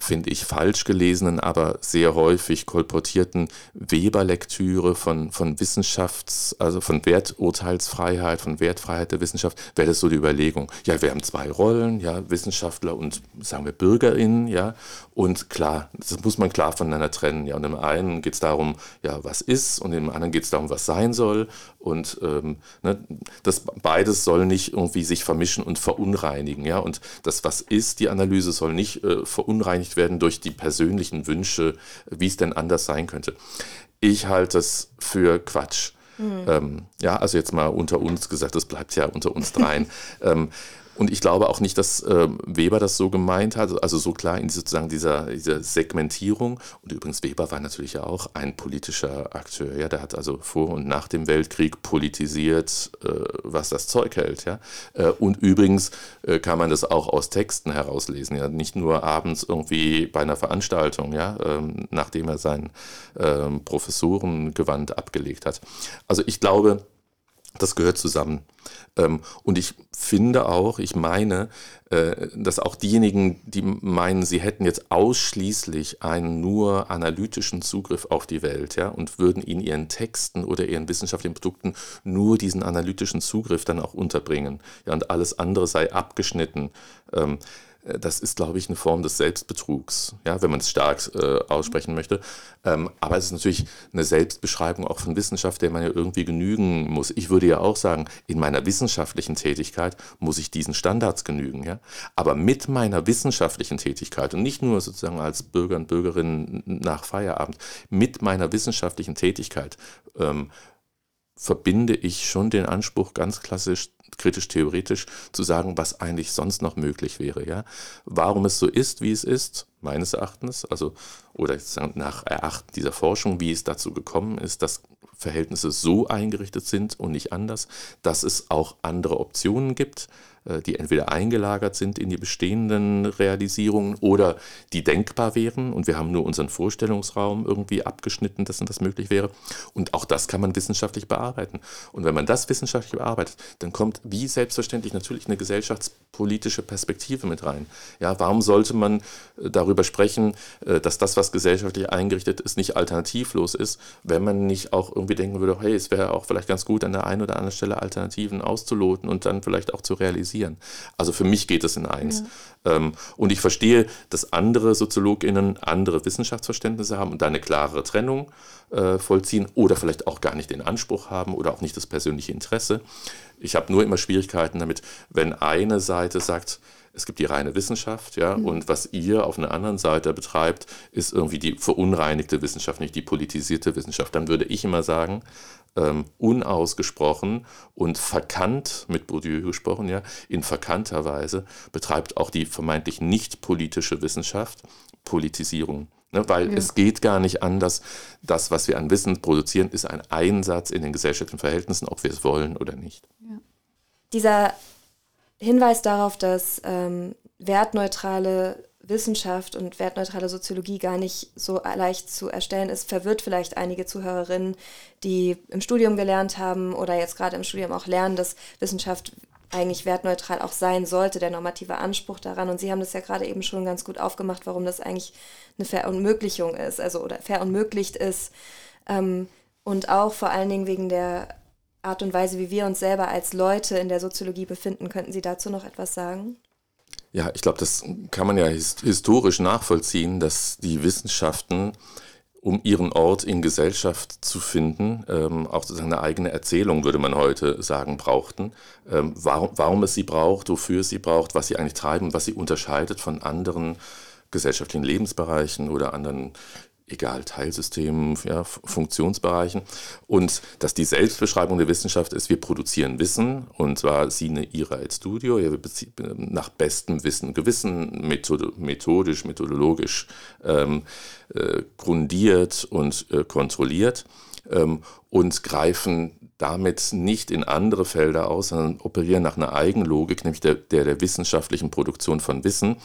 finde ich, falsch gelesenen, aber sehr häufig kolportierten Weber-Lektüre von, von Wissenschafts-, also von Werturteilsfreiheit, von Wertfreiheit der Wissenschaft, wäre das so die Überlegung. Ja, wir haben zwei Rollen, ja, Wissenschaftler und, sagen wir, BürgerInnen, ja, und klar, das muss man klar voneinander trennen, ja, und im einen geht es darum, ja, was ist, und im anderen geht es darum, was sein soll, und ähm, ne, das beides soll nicht irgendwie sich vermischen und verunreinigen, ja, und das, was ist, die Analyse soll nicht äh, verunreinigt bereinigt werden durch die persönlichen Wünsche, wie es denn anders sein könnte. Ich halte es für Quatsch. Mhm. Ähm, ja, also jetzt mal unter uns gesagt, das bleibt ja unter uns dreien. ähm, und ich glaube auch nicht, dass äh, Weber das so gemeint hat, also so klar in sozusagen dieser, dieser Segmentierung. Und übrigens, Weber war natürlich auch ein politischer Akteur. Ja? Der hat also vor und nach dem Weltkrieg politisiert, äh, was das Zeug hält. Ja? Äh, und übrigens äh, kann man das auch aus Texten herauslesen. Ja? Nicht nur abends irgendwie bei einer Veranstaltung, ja? Ähm, nachdem er sein ähm, Professorengewand abgelegt hat. Also ich glaube, das gehört zusammen. Ähm, und ich finde auch, ich meine, äh, dass auch diejenigen, die meinen, sie hätten jetzt ausschließlich einen nur analytischen Zugriff auf die Welt ja, und würden in ihren Texten oder ihren wissenschaftlichen Produkten nur diesen analytischen Zugriff dann auch unterbringen ja, und alles andere sei abgeschnitten. Äh, das ist, glaube ich, eine Form des Selbstbetrugs, ja, wenn man es stark äh, aussprechen möchte. Ähm, aber es ist natürlich eine Selbstbeschreibung auch von Wissenschaft, der man ja irgendwie genügen muss. Ich würde ja auch sagen, in meiner wissenschaftlichen Tätigkeit muss ich diesen Standards genügen. Ja? Aber mit meiner wissenschaftlichen Tätigkeit und nicht nur sozusagen als Bürger und Bürgerin nach Feierabend, mit meiner wissenschaftlichen Tätigkeit ähm, verbinde ich schon den Anspruch, ganz klassisch kritisch-theoretisch zu sagen, was eigentlich sonst noch möglich wäre. Ja? Warum es so ist, wie es ist, meines Erachtens, also oder nach Erachten dieser Forschung, wie es dazu gekommen ist, dass Verhältnisse so eingerichtet sind und nicht anders, dass es auch andere Optionen gibt, die entweder eingelagert sind in die bestehenden Realisierungen oder die denkbar wären und wir haben nur unseren Vorstellungsraum irgendwie abgeschnitten, dass das möglich wäre. Und auch das kann man wissenschaftlich bearbeiten. Und wenn man das wissenschaftlich bearbeitet, dann kommt wie selbstverständlich natürlich eine gesellschaftspolitische Perspektive mit rein. Ja, warum sollte man äh, darüber sprechen, äh, dass das, was gesellschaftlich eingerichtet ist, nicht alternativlos ist, wenn man nicht auch irgendwie denken würde, hey, es wäre auch vielleicht ganz gut, an der einen oder anderen Stelle Alternativen auszuloten und dann vielleicht auch zu realisieren interessieren. Also für mich geht es in eins. Ja. Ähm, und ich verstehe, dass andere SoziologInnen andere Wissenschaftsverständnisse haben und da eine klarere Trennung äh, vollziehen oder vielleicht auch gar nicht den Anspruch haben oder auch nicht das persönliche Interesse. Ich habe nur immer Schwierigkeiten damit, wenn eine Seite sagt, es gibt die reine Wissenschaft, ja, mhm. und was ihr auf einer anderen Seite betreibt, ist irgendwie die verunreinigte Wissenschaft, nicht die politisierte Wissenschaft. Dann würde ich immer sagen, ähm, unausgesprochen und verkannt, mit Bourdieu gesprochen, ja, in verkannter Weise betreibt auch die vermeintlich nicht politische Wissenschaft Politisierung. Ne, weil ja. es geht gar nicht anders. Das, was wir an Wissen produzieren, ist ein Einsatz in den gesellschaftlichen Verhältnissen, ob wir es wollen oder nicht. Ja. Dieser Hinweis darauf, dass ähm, wertneutrale Wissenschaft und wertneutrale Soziologie gar nicht so leicht zu erstellen ist, verwirrt vielleicht einige Zuhörerinnen, die im Studium gelernt haben oder jetzt gerade im Studium auch lernen, dass Wissenschaft eigentlich wertneutral auch sein sollte, der normative Anspruch daran. Und Sie haben das ja gerade eben schon ganz gut aufgemacht, warum das eigentlich eine Verunmöglichung ist, also oder verunmöglicht ist. Ähm, und auch vor allen Dingen wegen der Art und Weise, wie wir uns selber als Leute in der Soziologie befinden. Könnten Sie dazu noch etwas sagen? Ja, ich glaube, das kann man ja historisch nachvollziehen, dass die Wissenschaften, um ihren Ort in Gesellschaft zu finden, ähm, auch sozusagen eine eigene Erzählung, würde man heute sagen, brauchten. Ähm, warum, warum es sie braucht, wofür es sie braucht, was sie eigentlich treiben, was sie unterscheidet von anderen gesellschaftlichen Lebensbereichen oder anderen egal, Teilsystemen, ja, Funktionsbereichen. Und dass die Selbstbeschreibung der Wissenschaft ist, wir produzieren Wissen, und zwar Sine Ira et Studio, ja, nach bestem Wissen, Gewissen, methodisch, methodologisch ähm, äh, grundiert und äh, kontrolliert ähm, und greifen damit nicht in andere Felder aus, sondern operieren nach einer Eigenlogik, nämlich der, der, der wissenschaftlichen Produktion von Wissen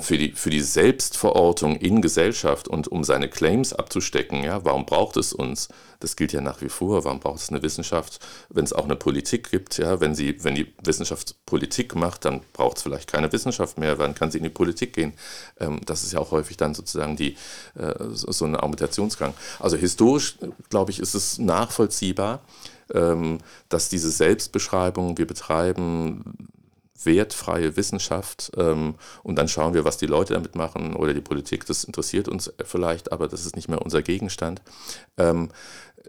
für die, für die Selbstverortung in Gesellschaft und um seine Claims abzustecken, ja, warum braucht es uns? Das gilt ja nach wie vor. Warum braucht es eine Wissenschaft, wenn es auch eine Politik gibt? Ja, wenn, sie, wenn die Wissenschaft Politik macht, dann braucht es vielleicht keine Wissenschaft mehr. Wann kann sie in die Politik gehen? Ähm, das ist ja auch häufig dann sozusagen die, äh, so ein Argumentationsgang. Also historisch, glaube ich, ist es nachvollziehbar, ähm, dass diese Selbstbeschreibung, wir betreiben wertfreie Wissenschaft ähm, und dann schauen wir, was die Leute damit machen oder die Politik, das interessiert uns vielleicht, aber das ist nicht mehr unser Gegenstand. Ähm,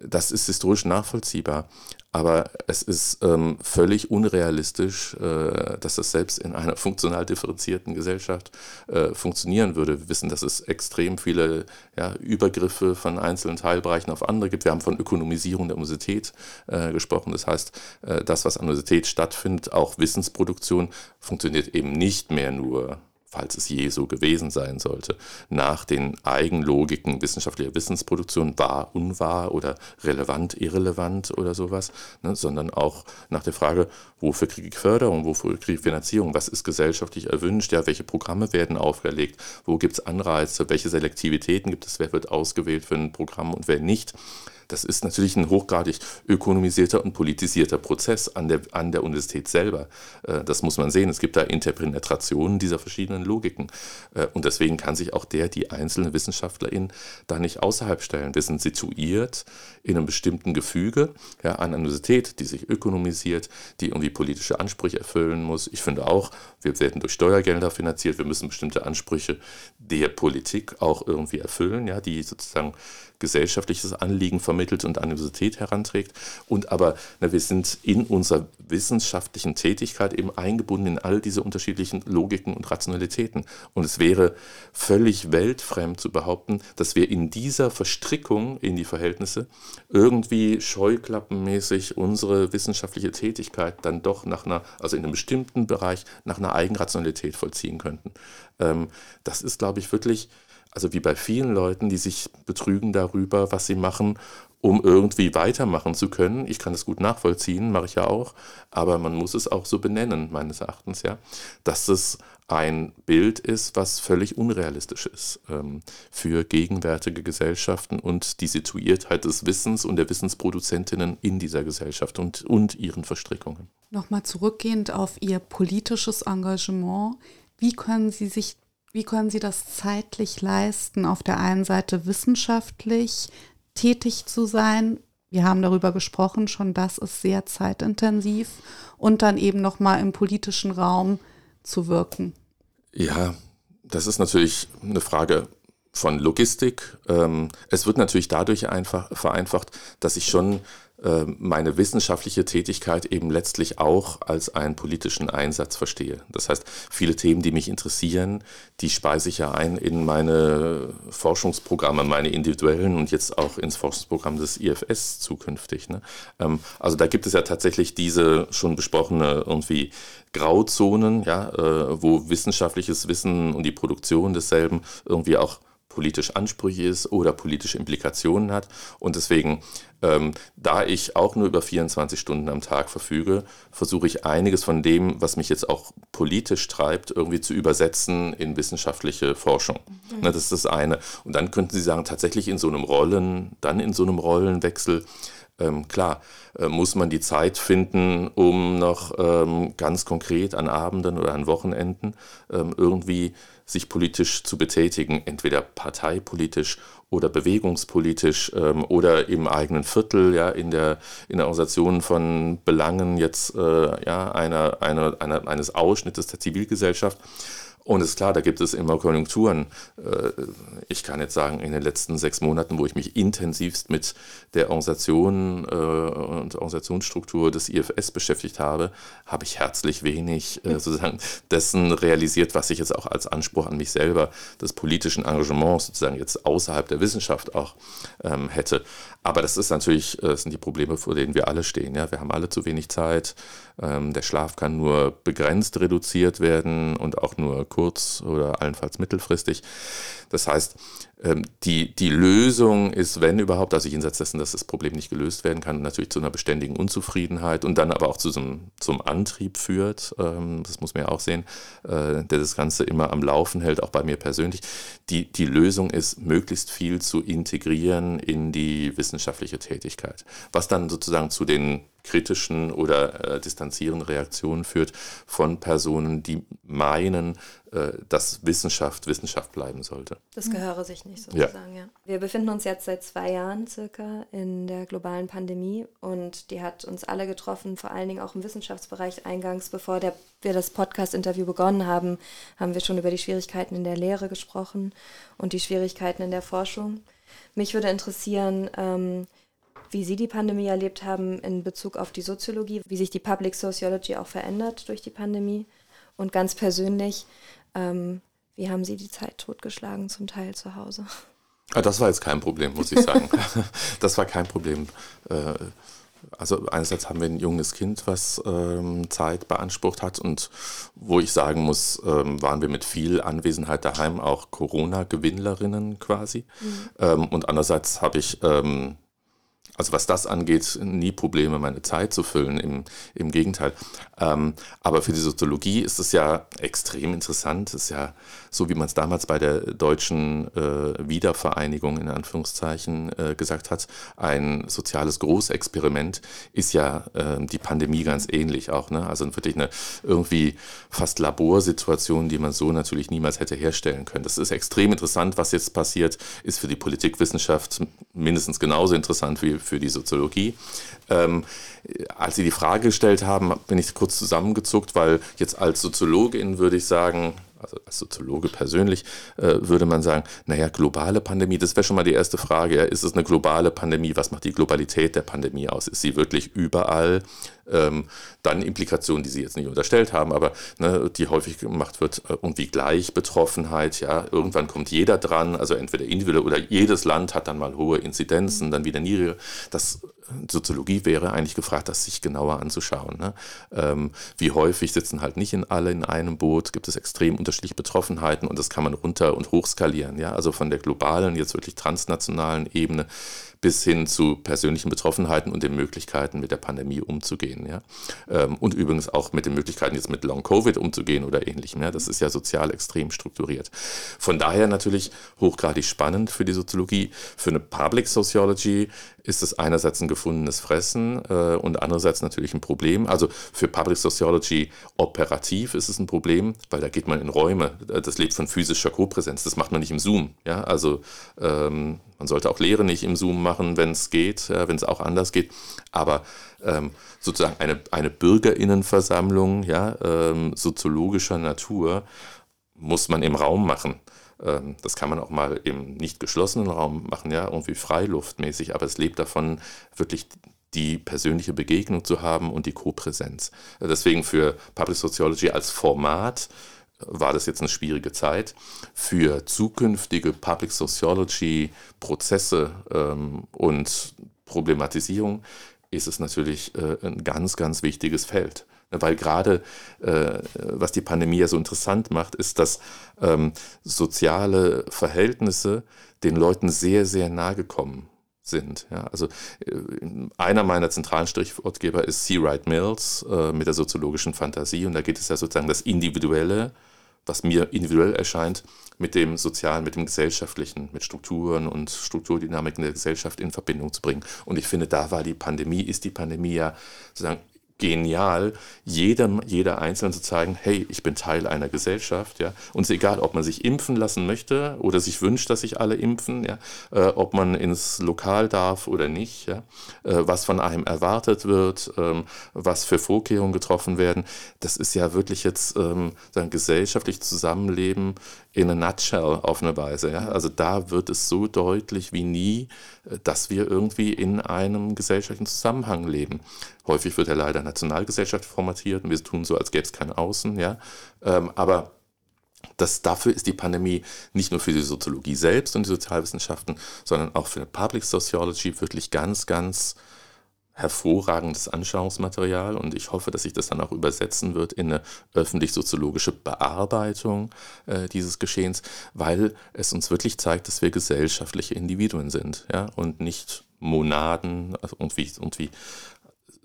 das ist historisch nachvollziehbar. Aber es ist ähm, völlig unrealistisch, äh, dass das selbst in einer funktional differenzierten Gesellschaft äh, funktionieren würde. Wir wissen, dass es extrem viele ja, Übergriffe von einzelnen Teilbereichen auf andere gibt. Wir haben von Ökonomisierung der Universität äh, gesprochen. Das heißt, äh, das, was an Universität stattfindet, auch Wissensproduktion, funktioniert eben nicht mehr nur falls es je so gewesen sein sollte, nach den Eigenlogiken wissenschaftlicher Wissensproduktion wahr, unwahr oder relevant, irrelevant oder sowas, ne, sondern auch nach der Frage, wofür kriege ich Förderung, wofür kriege ich Finanzierung, was ist gesellschaftlich erwünscht, ja, welche Programme werden auferlegt, wo gibt es Anreize, welche Selektivitäten gibt es, wer wird ausgewählt für ein Programm und wer nicht. Das ist natürlich ein hochgradig ökonomisierter und politisierter Prozess an der, an der Universität selber. Äh, das muss man sehen. Es gibt da Interpretationen dieser verschiedenen Logiken. Äh, und deswegen kann sich auch der, die einzelne Wissenschaftlerin da nicht außerhalb stellen. Wir sind situiert in einem bestimmten Gefüge ja, an einer Universität, die sich ökonomisiert, die irgendwie politische Ansprüche erfüllen muss. Ich finde auch, wir werden durch Steuergelder finanziert, wir müssen bestimmte Ansprüche der Politik auch irgendwie erfüllen, ja, die sozusagen gesellschaftliches Anliegen vermittelt und an die Universität heranträgt. Und aber na, wir sind in unserer wissenschaftlichen Tätigkeit eben eingebunden in all diese unterschiedlichen Logiken und Rationalitäten. Und es wäre völlig weltfremd zu behaupten, dass wir in dieser Verstrickung in die Verhältnisse irgendwie scheuklappenmäßig unsere wissenschaftliche Tätigkeit dann doch nach einer, also in einem bestimmten Bereich, nach einer Eigenrationalität vollziehen könnten. Ähm, das ist, glaube ich, wirklich also wie bei vielen Leuten, die sich betrügen darüber, was sie machen, um irgendwie weitermachen zu können. Ich kann das gut nachvollziehen, mache ich ja auch, aber man muss es auch so benennen, meines Erachtens, ja, dass es ein Bild ist, was völlig unrealistisch ist ähm, für gegenwärtige Gesellschaften und die Situiertheit des Wissens und der Wissensproduzentinnen in dieser Gesellschaft und, und ihren Verstrickungen. Nochmal zurückgehend auf Ihr politisches Engagement. Wie können Sie sich wie können Sie das zeitlich leisten, auf der einen Seite wissenschaftlich tätig zu sein? Wir haben darüber gesprochen, schon das ist sehr zeitintensiv und dann eben noch mal im politischen Raum zu wirken. Ja, das ist natürlich eine Frage von Logistik. Ähm, es wird natürlich dadurch einfach vereinfacht, dass ich schon meine wissenschaftliche Tätigkeit eben letztlich auch als einen politischen Einsatz verstehe. Das heißt, viele Themen, die mich interessieren, die speise ich ja ein in meine Forschungsprogramme, meine individuellen und jetzt auch ins Forschungsprogramm des IFS zukünftig. Ne? Ähm, also da gibt es ja tatsächlich diese schon besprochene irgendwie Grauzonen, ja, äh, wo wissenschaftliches Wissen und die Produktion desselben irgendwie auch politisch ansprüchig ist oder politische Implikationen hat. Und deswegen, ähm, da ich auch nur über 24 Stunden am Tag verfüge, versuche ich einiges von dem, was mich jetzt auch politisch treibt, irgendwie zu übersetzen in wissenschaftliche Forschung. Mhm. Na, das ist das eine. Und dann könnten Sie sagen, tatsächlich in so einem Rollen, dann in so einem Rollenwechsel, ähm, klar, äh, muss man die Zeit finden, um noch ähm, ganz konkret an Abenden oder an Wochenenden ähm, irgendwie sich politisch zu betätigen, entweder parteipolitisch oder bewegungspolitisch ähm, oder im eigenen Viertel, ja, in der, in der Organisation von Belangen jetzt äh, ja, einer, einer, einer, eines Ausschnittes der Zivilgesellschaft. Und es ist klar, da gibt es immer Konjunkturen. Äh, ich kann jetzt sagen, in den letzten sechs Monaten, wo ich mich intensivst mit der Organisation äh, und Organisationsstruktur des IFS beschäftigt habe, habe ich herzlich wenig äh, sozusagen dessen realisiert, was ich jetzt auch als Anspruch an mich selber des politischen Engagements sozusagen jetzt außerhalb der Wissenschaft auch ähm, hätte. Aber das ist natürlich, das sind die Probleme, vor denen wir alle stehen. Ja? Wir haben alle zu wenig Zeit. Ähm, der Schlaf kann nur begrenzt reduziert werden und auch nur kurz oder allenfalls mittelfristig. Das heißt, die, die Lösung ist, wenn überhaupt, also jenseits dessen, dass das Problem nicht gelöst werden kann, natürlich zu einer beständigen Unzufriedenheit und dann aber auch zu so einem, zum Antrieb führt, ähm, das muss man ja auch sehen, äh, der das Ganze immer am Laufen hält, auch bei mir persönlich. Die, die Lösung ist, möglichst viel zu integrieren in die wissenschaftliche Tätigkeit, was dann sozusagen zu den kritischen oder äh, distanzierenden Reaktionen führt von Personen, die meinen, äh, dass Wissenschaft Wissenschaft bleiben sollte. Das gehöre sich nicht sozusagen, ja. ja. Wir befinden uns jetzt seit zwei Jahren circa in der globalen Pandemie und die hat uns alle getroffen, vor allen Dingen auch im Wissenschaftsbereich eingangs, bevor der, wir das Podcast-Interview begonnen haben, haben wir schon über die Schwierigkeiten in der Lehre gesprochen und die Schwierigkeiten in der Forschung. Mich würde interessieren, ähm, wie Sie die Pandemie erlebt haben in Bezug auf die Soziologie, wie sich die Public Sociology auch verändert durch die Pandemie und ganz persönlich, ähm, wie haben Sie die Zeit totgeschlagen zum Teil zu Hause? Ah, das war jetzt kein Problem, muss ich sagen. das war kein Problem. Äh, also einerseits haben wir ein junges Kind, was ähm, Zeit beansprucht hat und wo ich sagen muss, ähm, waren wir mit viel Anwesenheit daheim auch Corona-Gewinnlerinnen quasi. Mhm. Ähm, und andererseits habe ich also was das angeht, nie Probleme, meine Zeit zu füllen. Im, im Gegenteil. Ähm, aber für die Soziologie ist es ja extrem interessant. Es ist ja so, wie man es damals bei der deutschen äh, Wiedervereinigung in Anführungszeichen äh, gesagt hat, ein soziales Großexperiment ist ja äh, die Pandemie ganz ähnlich auch. Ne? Also wirklich eine irgendwie fast Laborsituation, die man so natürlich niemals hätte herstellen können. Das ist extrem interessant, was jetzt passiert, ist für die Politikwissenschaft mindestens genauso interessant wie für die Soziologie. Ähm, als Sie die Frage gestellt haben, bin ich kurz zusammengezuckt, weil jetzt als Soziologin würde ich sagen, also als Soziologe persönlich, äh, würde man sagen, naja, globale Pandemie, das wäre schon mal die erste Frage. Ja, ist es eine globale Pandemie? Was macht die Globalität der Pandemie aus? Ist sie wirklich überall? Ähm, dann Implikationen, die Sie jetzt nicht unterstellt haben, aber ne, die häufig gemacht wird, äh, irgendwie Gleichbetroffenheit, ja, irgendwann kommt jeder dran, also entweder individuell oder jedes Land hat dann mal hohe Inzidenzen, dann wieder niedrige. Das Soziologie wäre eigentlich gefragt, das sich genauer anzuschauen. Ne? Ähm, wie häufig sitzen halt nicht in alle in einem Boot, gibt es extrem unterschiedliche Betroffenheiten und das kann man runter und hoch skalieren. Ja? Also von der globalen, jetzt wirklich transnationalen Ebene bis hin zu persönlichen Betroffenheiten und den Möglichkeiten, mit der Pandemie umzugehen. Ja? Ähm, und übrigens auch mit den Möglichkeiten, jetzt mit Long-Covid umzugehen oder ähnlichem. Ja? Das ist ja sozial extrem strukturiert. Von daher natürlich hochgradig spannend für die Soziologie. Für eine Public Sociology ist es einerseits ein gefundenes Fressen äh, und andererseits natürlich ein Problem. Also für Public Sociology operativ ist es ein Problem, weil da geht man in Räume. Das lebt von physischer Kopräsenz. Das macht man nicht im Zoom. Ja? Also ähm, man sollte auch Lehre nicht im Zoom machen, wenn es geht, äh, wenn es auch anders geht. Aber ähm, sozusagen eine, eine Bürgerinnenversammlung ja, ähm, soziologischer Natur muss man im Raum machen. Ähm, das kann man auch mal im nicht geschlossenen Raum machen, ja, irgendwie freiluftmäßig, aber es lebt davon, wirklich die persönliche Begegnung zu haben und die Kopräsenz. Deswegen für Public Sociology als Format war das jetzt eine schwierige Zeit. Für zukünftige Public Sociology Prozesse ähm, und Problematisierung ist es natürlich äh, ein ganz, ganz wichtiges Feld. Weil gerade, äh, was die Pandemie ja so interessant macht, ist, dass ähm, soziale Verhältnisse den Leuten sehr, sehr nahe gekommen sind. Ja, also äh, einer meiner zentralen Strichwortgeber ist C. Wright Mills äh, mit der soziologischen Fantasie und da geht es ja sozusagen das Individuelle, was mir individuell erscheint, mit dem Sozialen, mit dem Gesellschaftlichen, mit Strukturen und Strukturdynamiken der Gesellschaft in Verbindung zu bringen. Und ich finde, da war die Pandemie, ist die Pandemie ja sozusagen genial, jedem, jeder Einzelne zu zeigen, hey, ich bin Teil einer Gesellschaft, ja. Und egal, ob man sich impfen lassen möchte oder sich wünscht, dass sich alle impfen, ja, äh, ob man ins Lokal darf oder nicht, ja, äh, was von einem erwartet wird, ähm, was für Vorkehrungen getroffen werden. Das ist ja wirklich jetzt ähm, ein gesellschaftliches Zusammenleben in a nutshell auf eine Weise, ja. Also da wird es so deutlich wie nie, äh, dass wir irgendwie in einem gesellschaftlichen Zusammenhang leben. Häufig wird er leider Nationalgesellschaft formatiert und wir tun so, als gäbe es kein Außen. Ja? Ähm, aber das, dafür ist die Pandemie nicht nur für die Soziologie selbst und die Sozialwissenschaften, sondern auch für die Public Sociology wirklich ganz, ganz hervorragendes Anschauungsmaterial und ich hoffe, dass sich das dann auch übersetzen wird in eine öffentlich-soziologische Bearbeitung äh, dieses Geschehens, weil es uns wirklich zeigt, dass wir gesellschaftliche Individuen sind ja, und nicht Monaden also irgendwie, irgendwie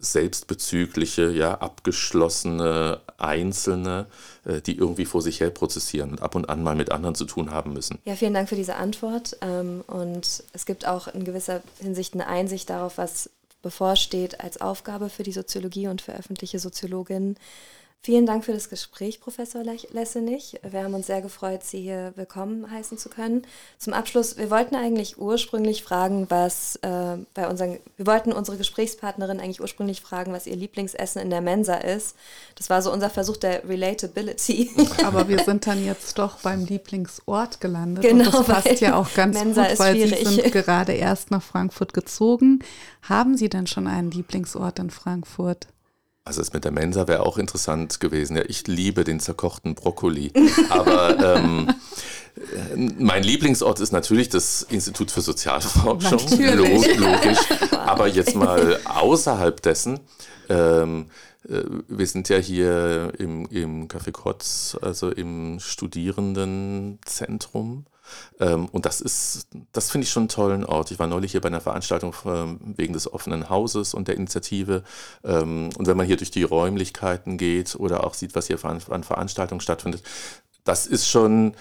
selbstbezügliche, ja, abgeschlossene Einzelne, äh, die irgendwie vor sich her prozessieren und ab und an mal mit anderen zu tun haben müssen. Ja, vielen Dank für diese Antwort. Ähm, und es gibt auch in gewisser Hinsicht eine Einsicht darauf, was bevorsteht als Aufgabe für die Soziologie und für öffentliche Soziologinnen. Vielen Dank für das Gespräch, Professor Lessenich. Wir haben uns sehr gefreut, Sie hier willkommen heißen zu können. Zum Abschluss, wir wollten eigentlich ursprünglich fragen, was äh, bei unseren, wir wollten unsere Gesprächspartnerin eigentlich ursprünglich fragen, was ihr Lieblingsessen in der Mensa ist. Das war so unser Versuch der Relatability. Aber wir sind dann jetzt doch beim Lieblingsort gelandet. Genau, und das passt ja auch ganz Mensa gut, weil schwierig. Sie sind gerade erst nach Frankfurt gezogen. Haben Sie denn schon einen Lieblingsort in Frankfurt? Also das mit der Mensa wäre auch interessant gewesen. Ja, ich liebe den zerkochten Brokkoli. Aber ähm, mein Lieblingsort ist natürlich das Institut für Sozialforschung. Natürlich. Logisch. Aber jetzt mal außerhalb dessen. Ähm, äh, wir sind ja hier im, im Café Kotz, also im Studierendenzentrum. Ähm, und das ist, das finde ich schon einen tollen Ort. Ich war neulich hier bei einer Veranstaltung ähm, wegen des offenen Hauses und der Initiative. Ähm, und wenn man hier durch die Räumlichkeiten geht oder auch sieht, was hier an Veranstaltungen stattfindet, das ist schon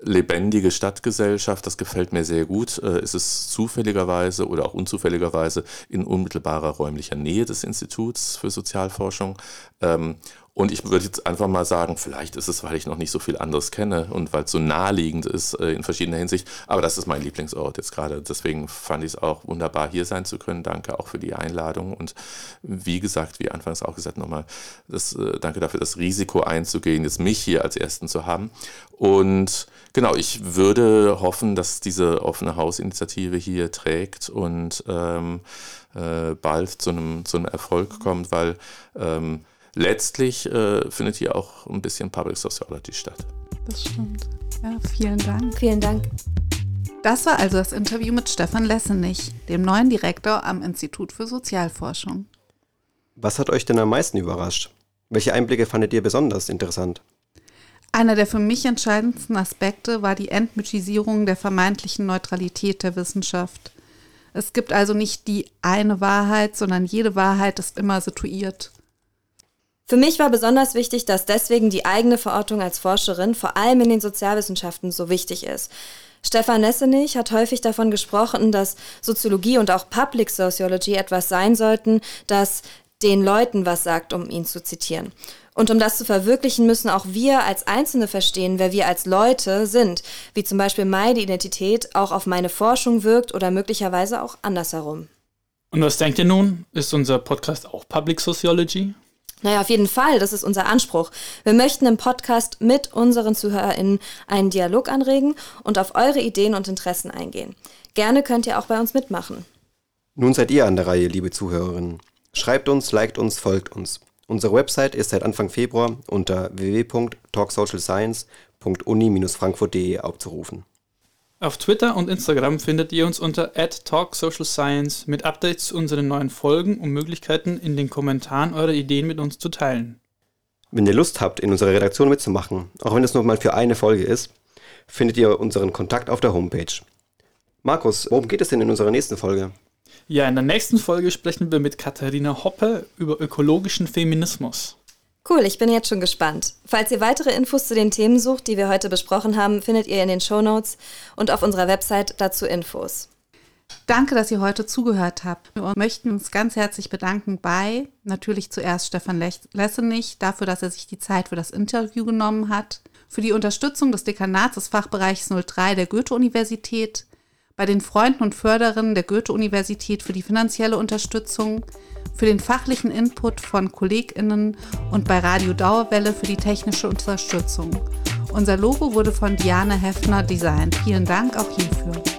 lebendige Stadtgesellschaft, das gefällt mir sehr gut. Äh, ist es zufälligerweise oder auch unzufälligerweise in unmittelbarer räumlicher Nähe des Instituts für Sozialforschung. Und ich würde jetzt einfach mal sagen, vielleicht ist es, weil ich noch nicht so viel anderes kenne und weil es so naheliegend ist äh, in verschiedener Hinsicht. Aber das ist mein Lieblingsort jetzt gerade. Deswegen fand ich es auch wunderbar, hier sein zu können. Danke auch für die Einladung. Und wie gesagt, wie anfangs auch gesagt, nochmal das, äh, danke dafür, das Risiko einzugehen, jetzt mich hier als Ersten zu haben. Und genau, ich würde hoffen, dass diese offene Hausinitiative hier trägt und ähm, äh, bald zu einem, zu einem Erfolg kommt, weil ähm, letztlich äh, findet hier auch ein bisschen Public Sociology statt. Das stimmt. Ja, vielen Dank. Vielen Dank. Das war also das Interview mit Stefan Lessenich, dem neuen Direktor am Institut für Sozialforschung. Was hat euch denn am meisten überrascht? Welche Einblicke fandet ihr besonders interessant? Einer der für mich entscheidendsten Aspekte war die Entmythisierung der vermeintlichen Neutralität der Wissenschaft. Es gibt also nicht die eine Wahrheit, sondern jede Wahrheit ist immer situiert. Für mich war besonders wichtig, dass deswegen die eigene Verortung als Forscherin vor allem in den Sozialwissenschaften so wichtig ist. Stefan Nessenich hat häufig davon gesprochen, dass Soziologie und auch Public Sociology etwas sein sollten, das den Leuten was sagt, um ihn zu zitieren. Und um das zu verwirklichen, müssen auch wir als Einzelne verstehen, wer wir als Leute sind, wie zum Beispiel meine Identität auch auf meine Forschung wirkt oder möglicherweise auch andersherum. Und was denkt ihr nun? Ist unser Podcast auch Public Sociology? Naja, auf jeden Fall, das ist unser Anspruch. Wir möchten im Podcast mit unseren ZuhörerInnen einen Dialog anregen und auf eure Ideen und Interessen eingehen. Gerne könnt ihr auch bei uns mitmachen. Nun seid ihr an der Reihe, liebe Zuhörerinnen. Schreibt uns, liked uns, folgt uns. Unsere Website ist seit Anfang Februar unter www.talksocialscience.uni-frankfurt.de aufzurufen. Auf Twitter und Instagram findet ihr uns unter @talksocialscience mit Updates zu unseren neuen Folgen und Möglichkeiten in den Kommentaren eure Ideen mit uns zu teilen. Wenn ihr Lust habt, in unserer Redaktion mitzumachen, auch wenn es nur mal für eine Folge ist, findet ihr unseren Kontakt auf der Homepage. Markus, worum geht es denn in unserer nächsten Folge? Ja, in der nächsten Folge sprechen wir mit Katharina Hoppe über ökologischen Feminismus. Cool, ich bin jetzt schon gespannt. Falls ihr weitere Infos zu den Themen sucht, die wir heute besprochen haben, findet ihr in den Show Notes und auf unserer Website dazu Infos. Danke, dass ihr heute zugehört habt. Wir möchten uns ganz herzlich bedanken bei natürlich zuerst Stefan Lessenich dafür, dass er sich die Zeit für das Interview genommen hat, für die Unterstützung des Dekanats des Fachbereichs 03 der Goethe-Universität, bei den Freunden und Förderern der Goethe-Universität für die finanzielle Unterstützung, für den fachlichen Input von KollegInnen und bei Radio Dauerwelle für die technische Unterstützung. Unser Logo wurde von Diane Heffner designt. Vielen Dank auch hierfür.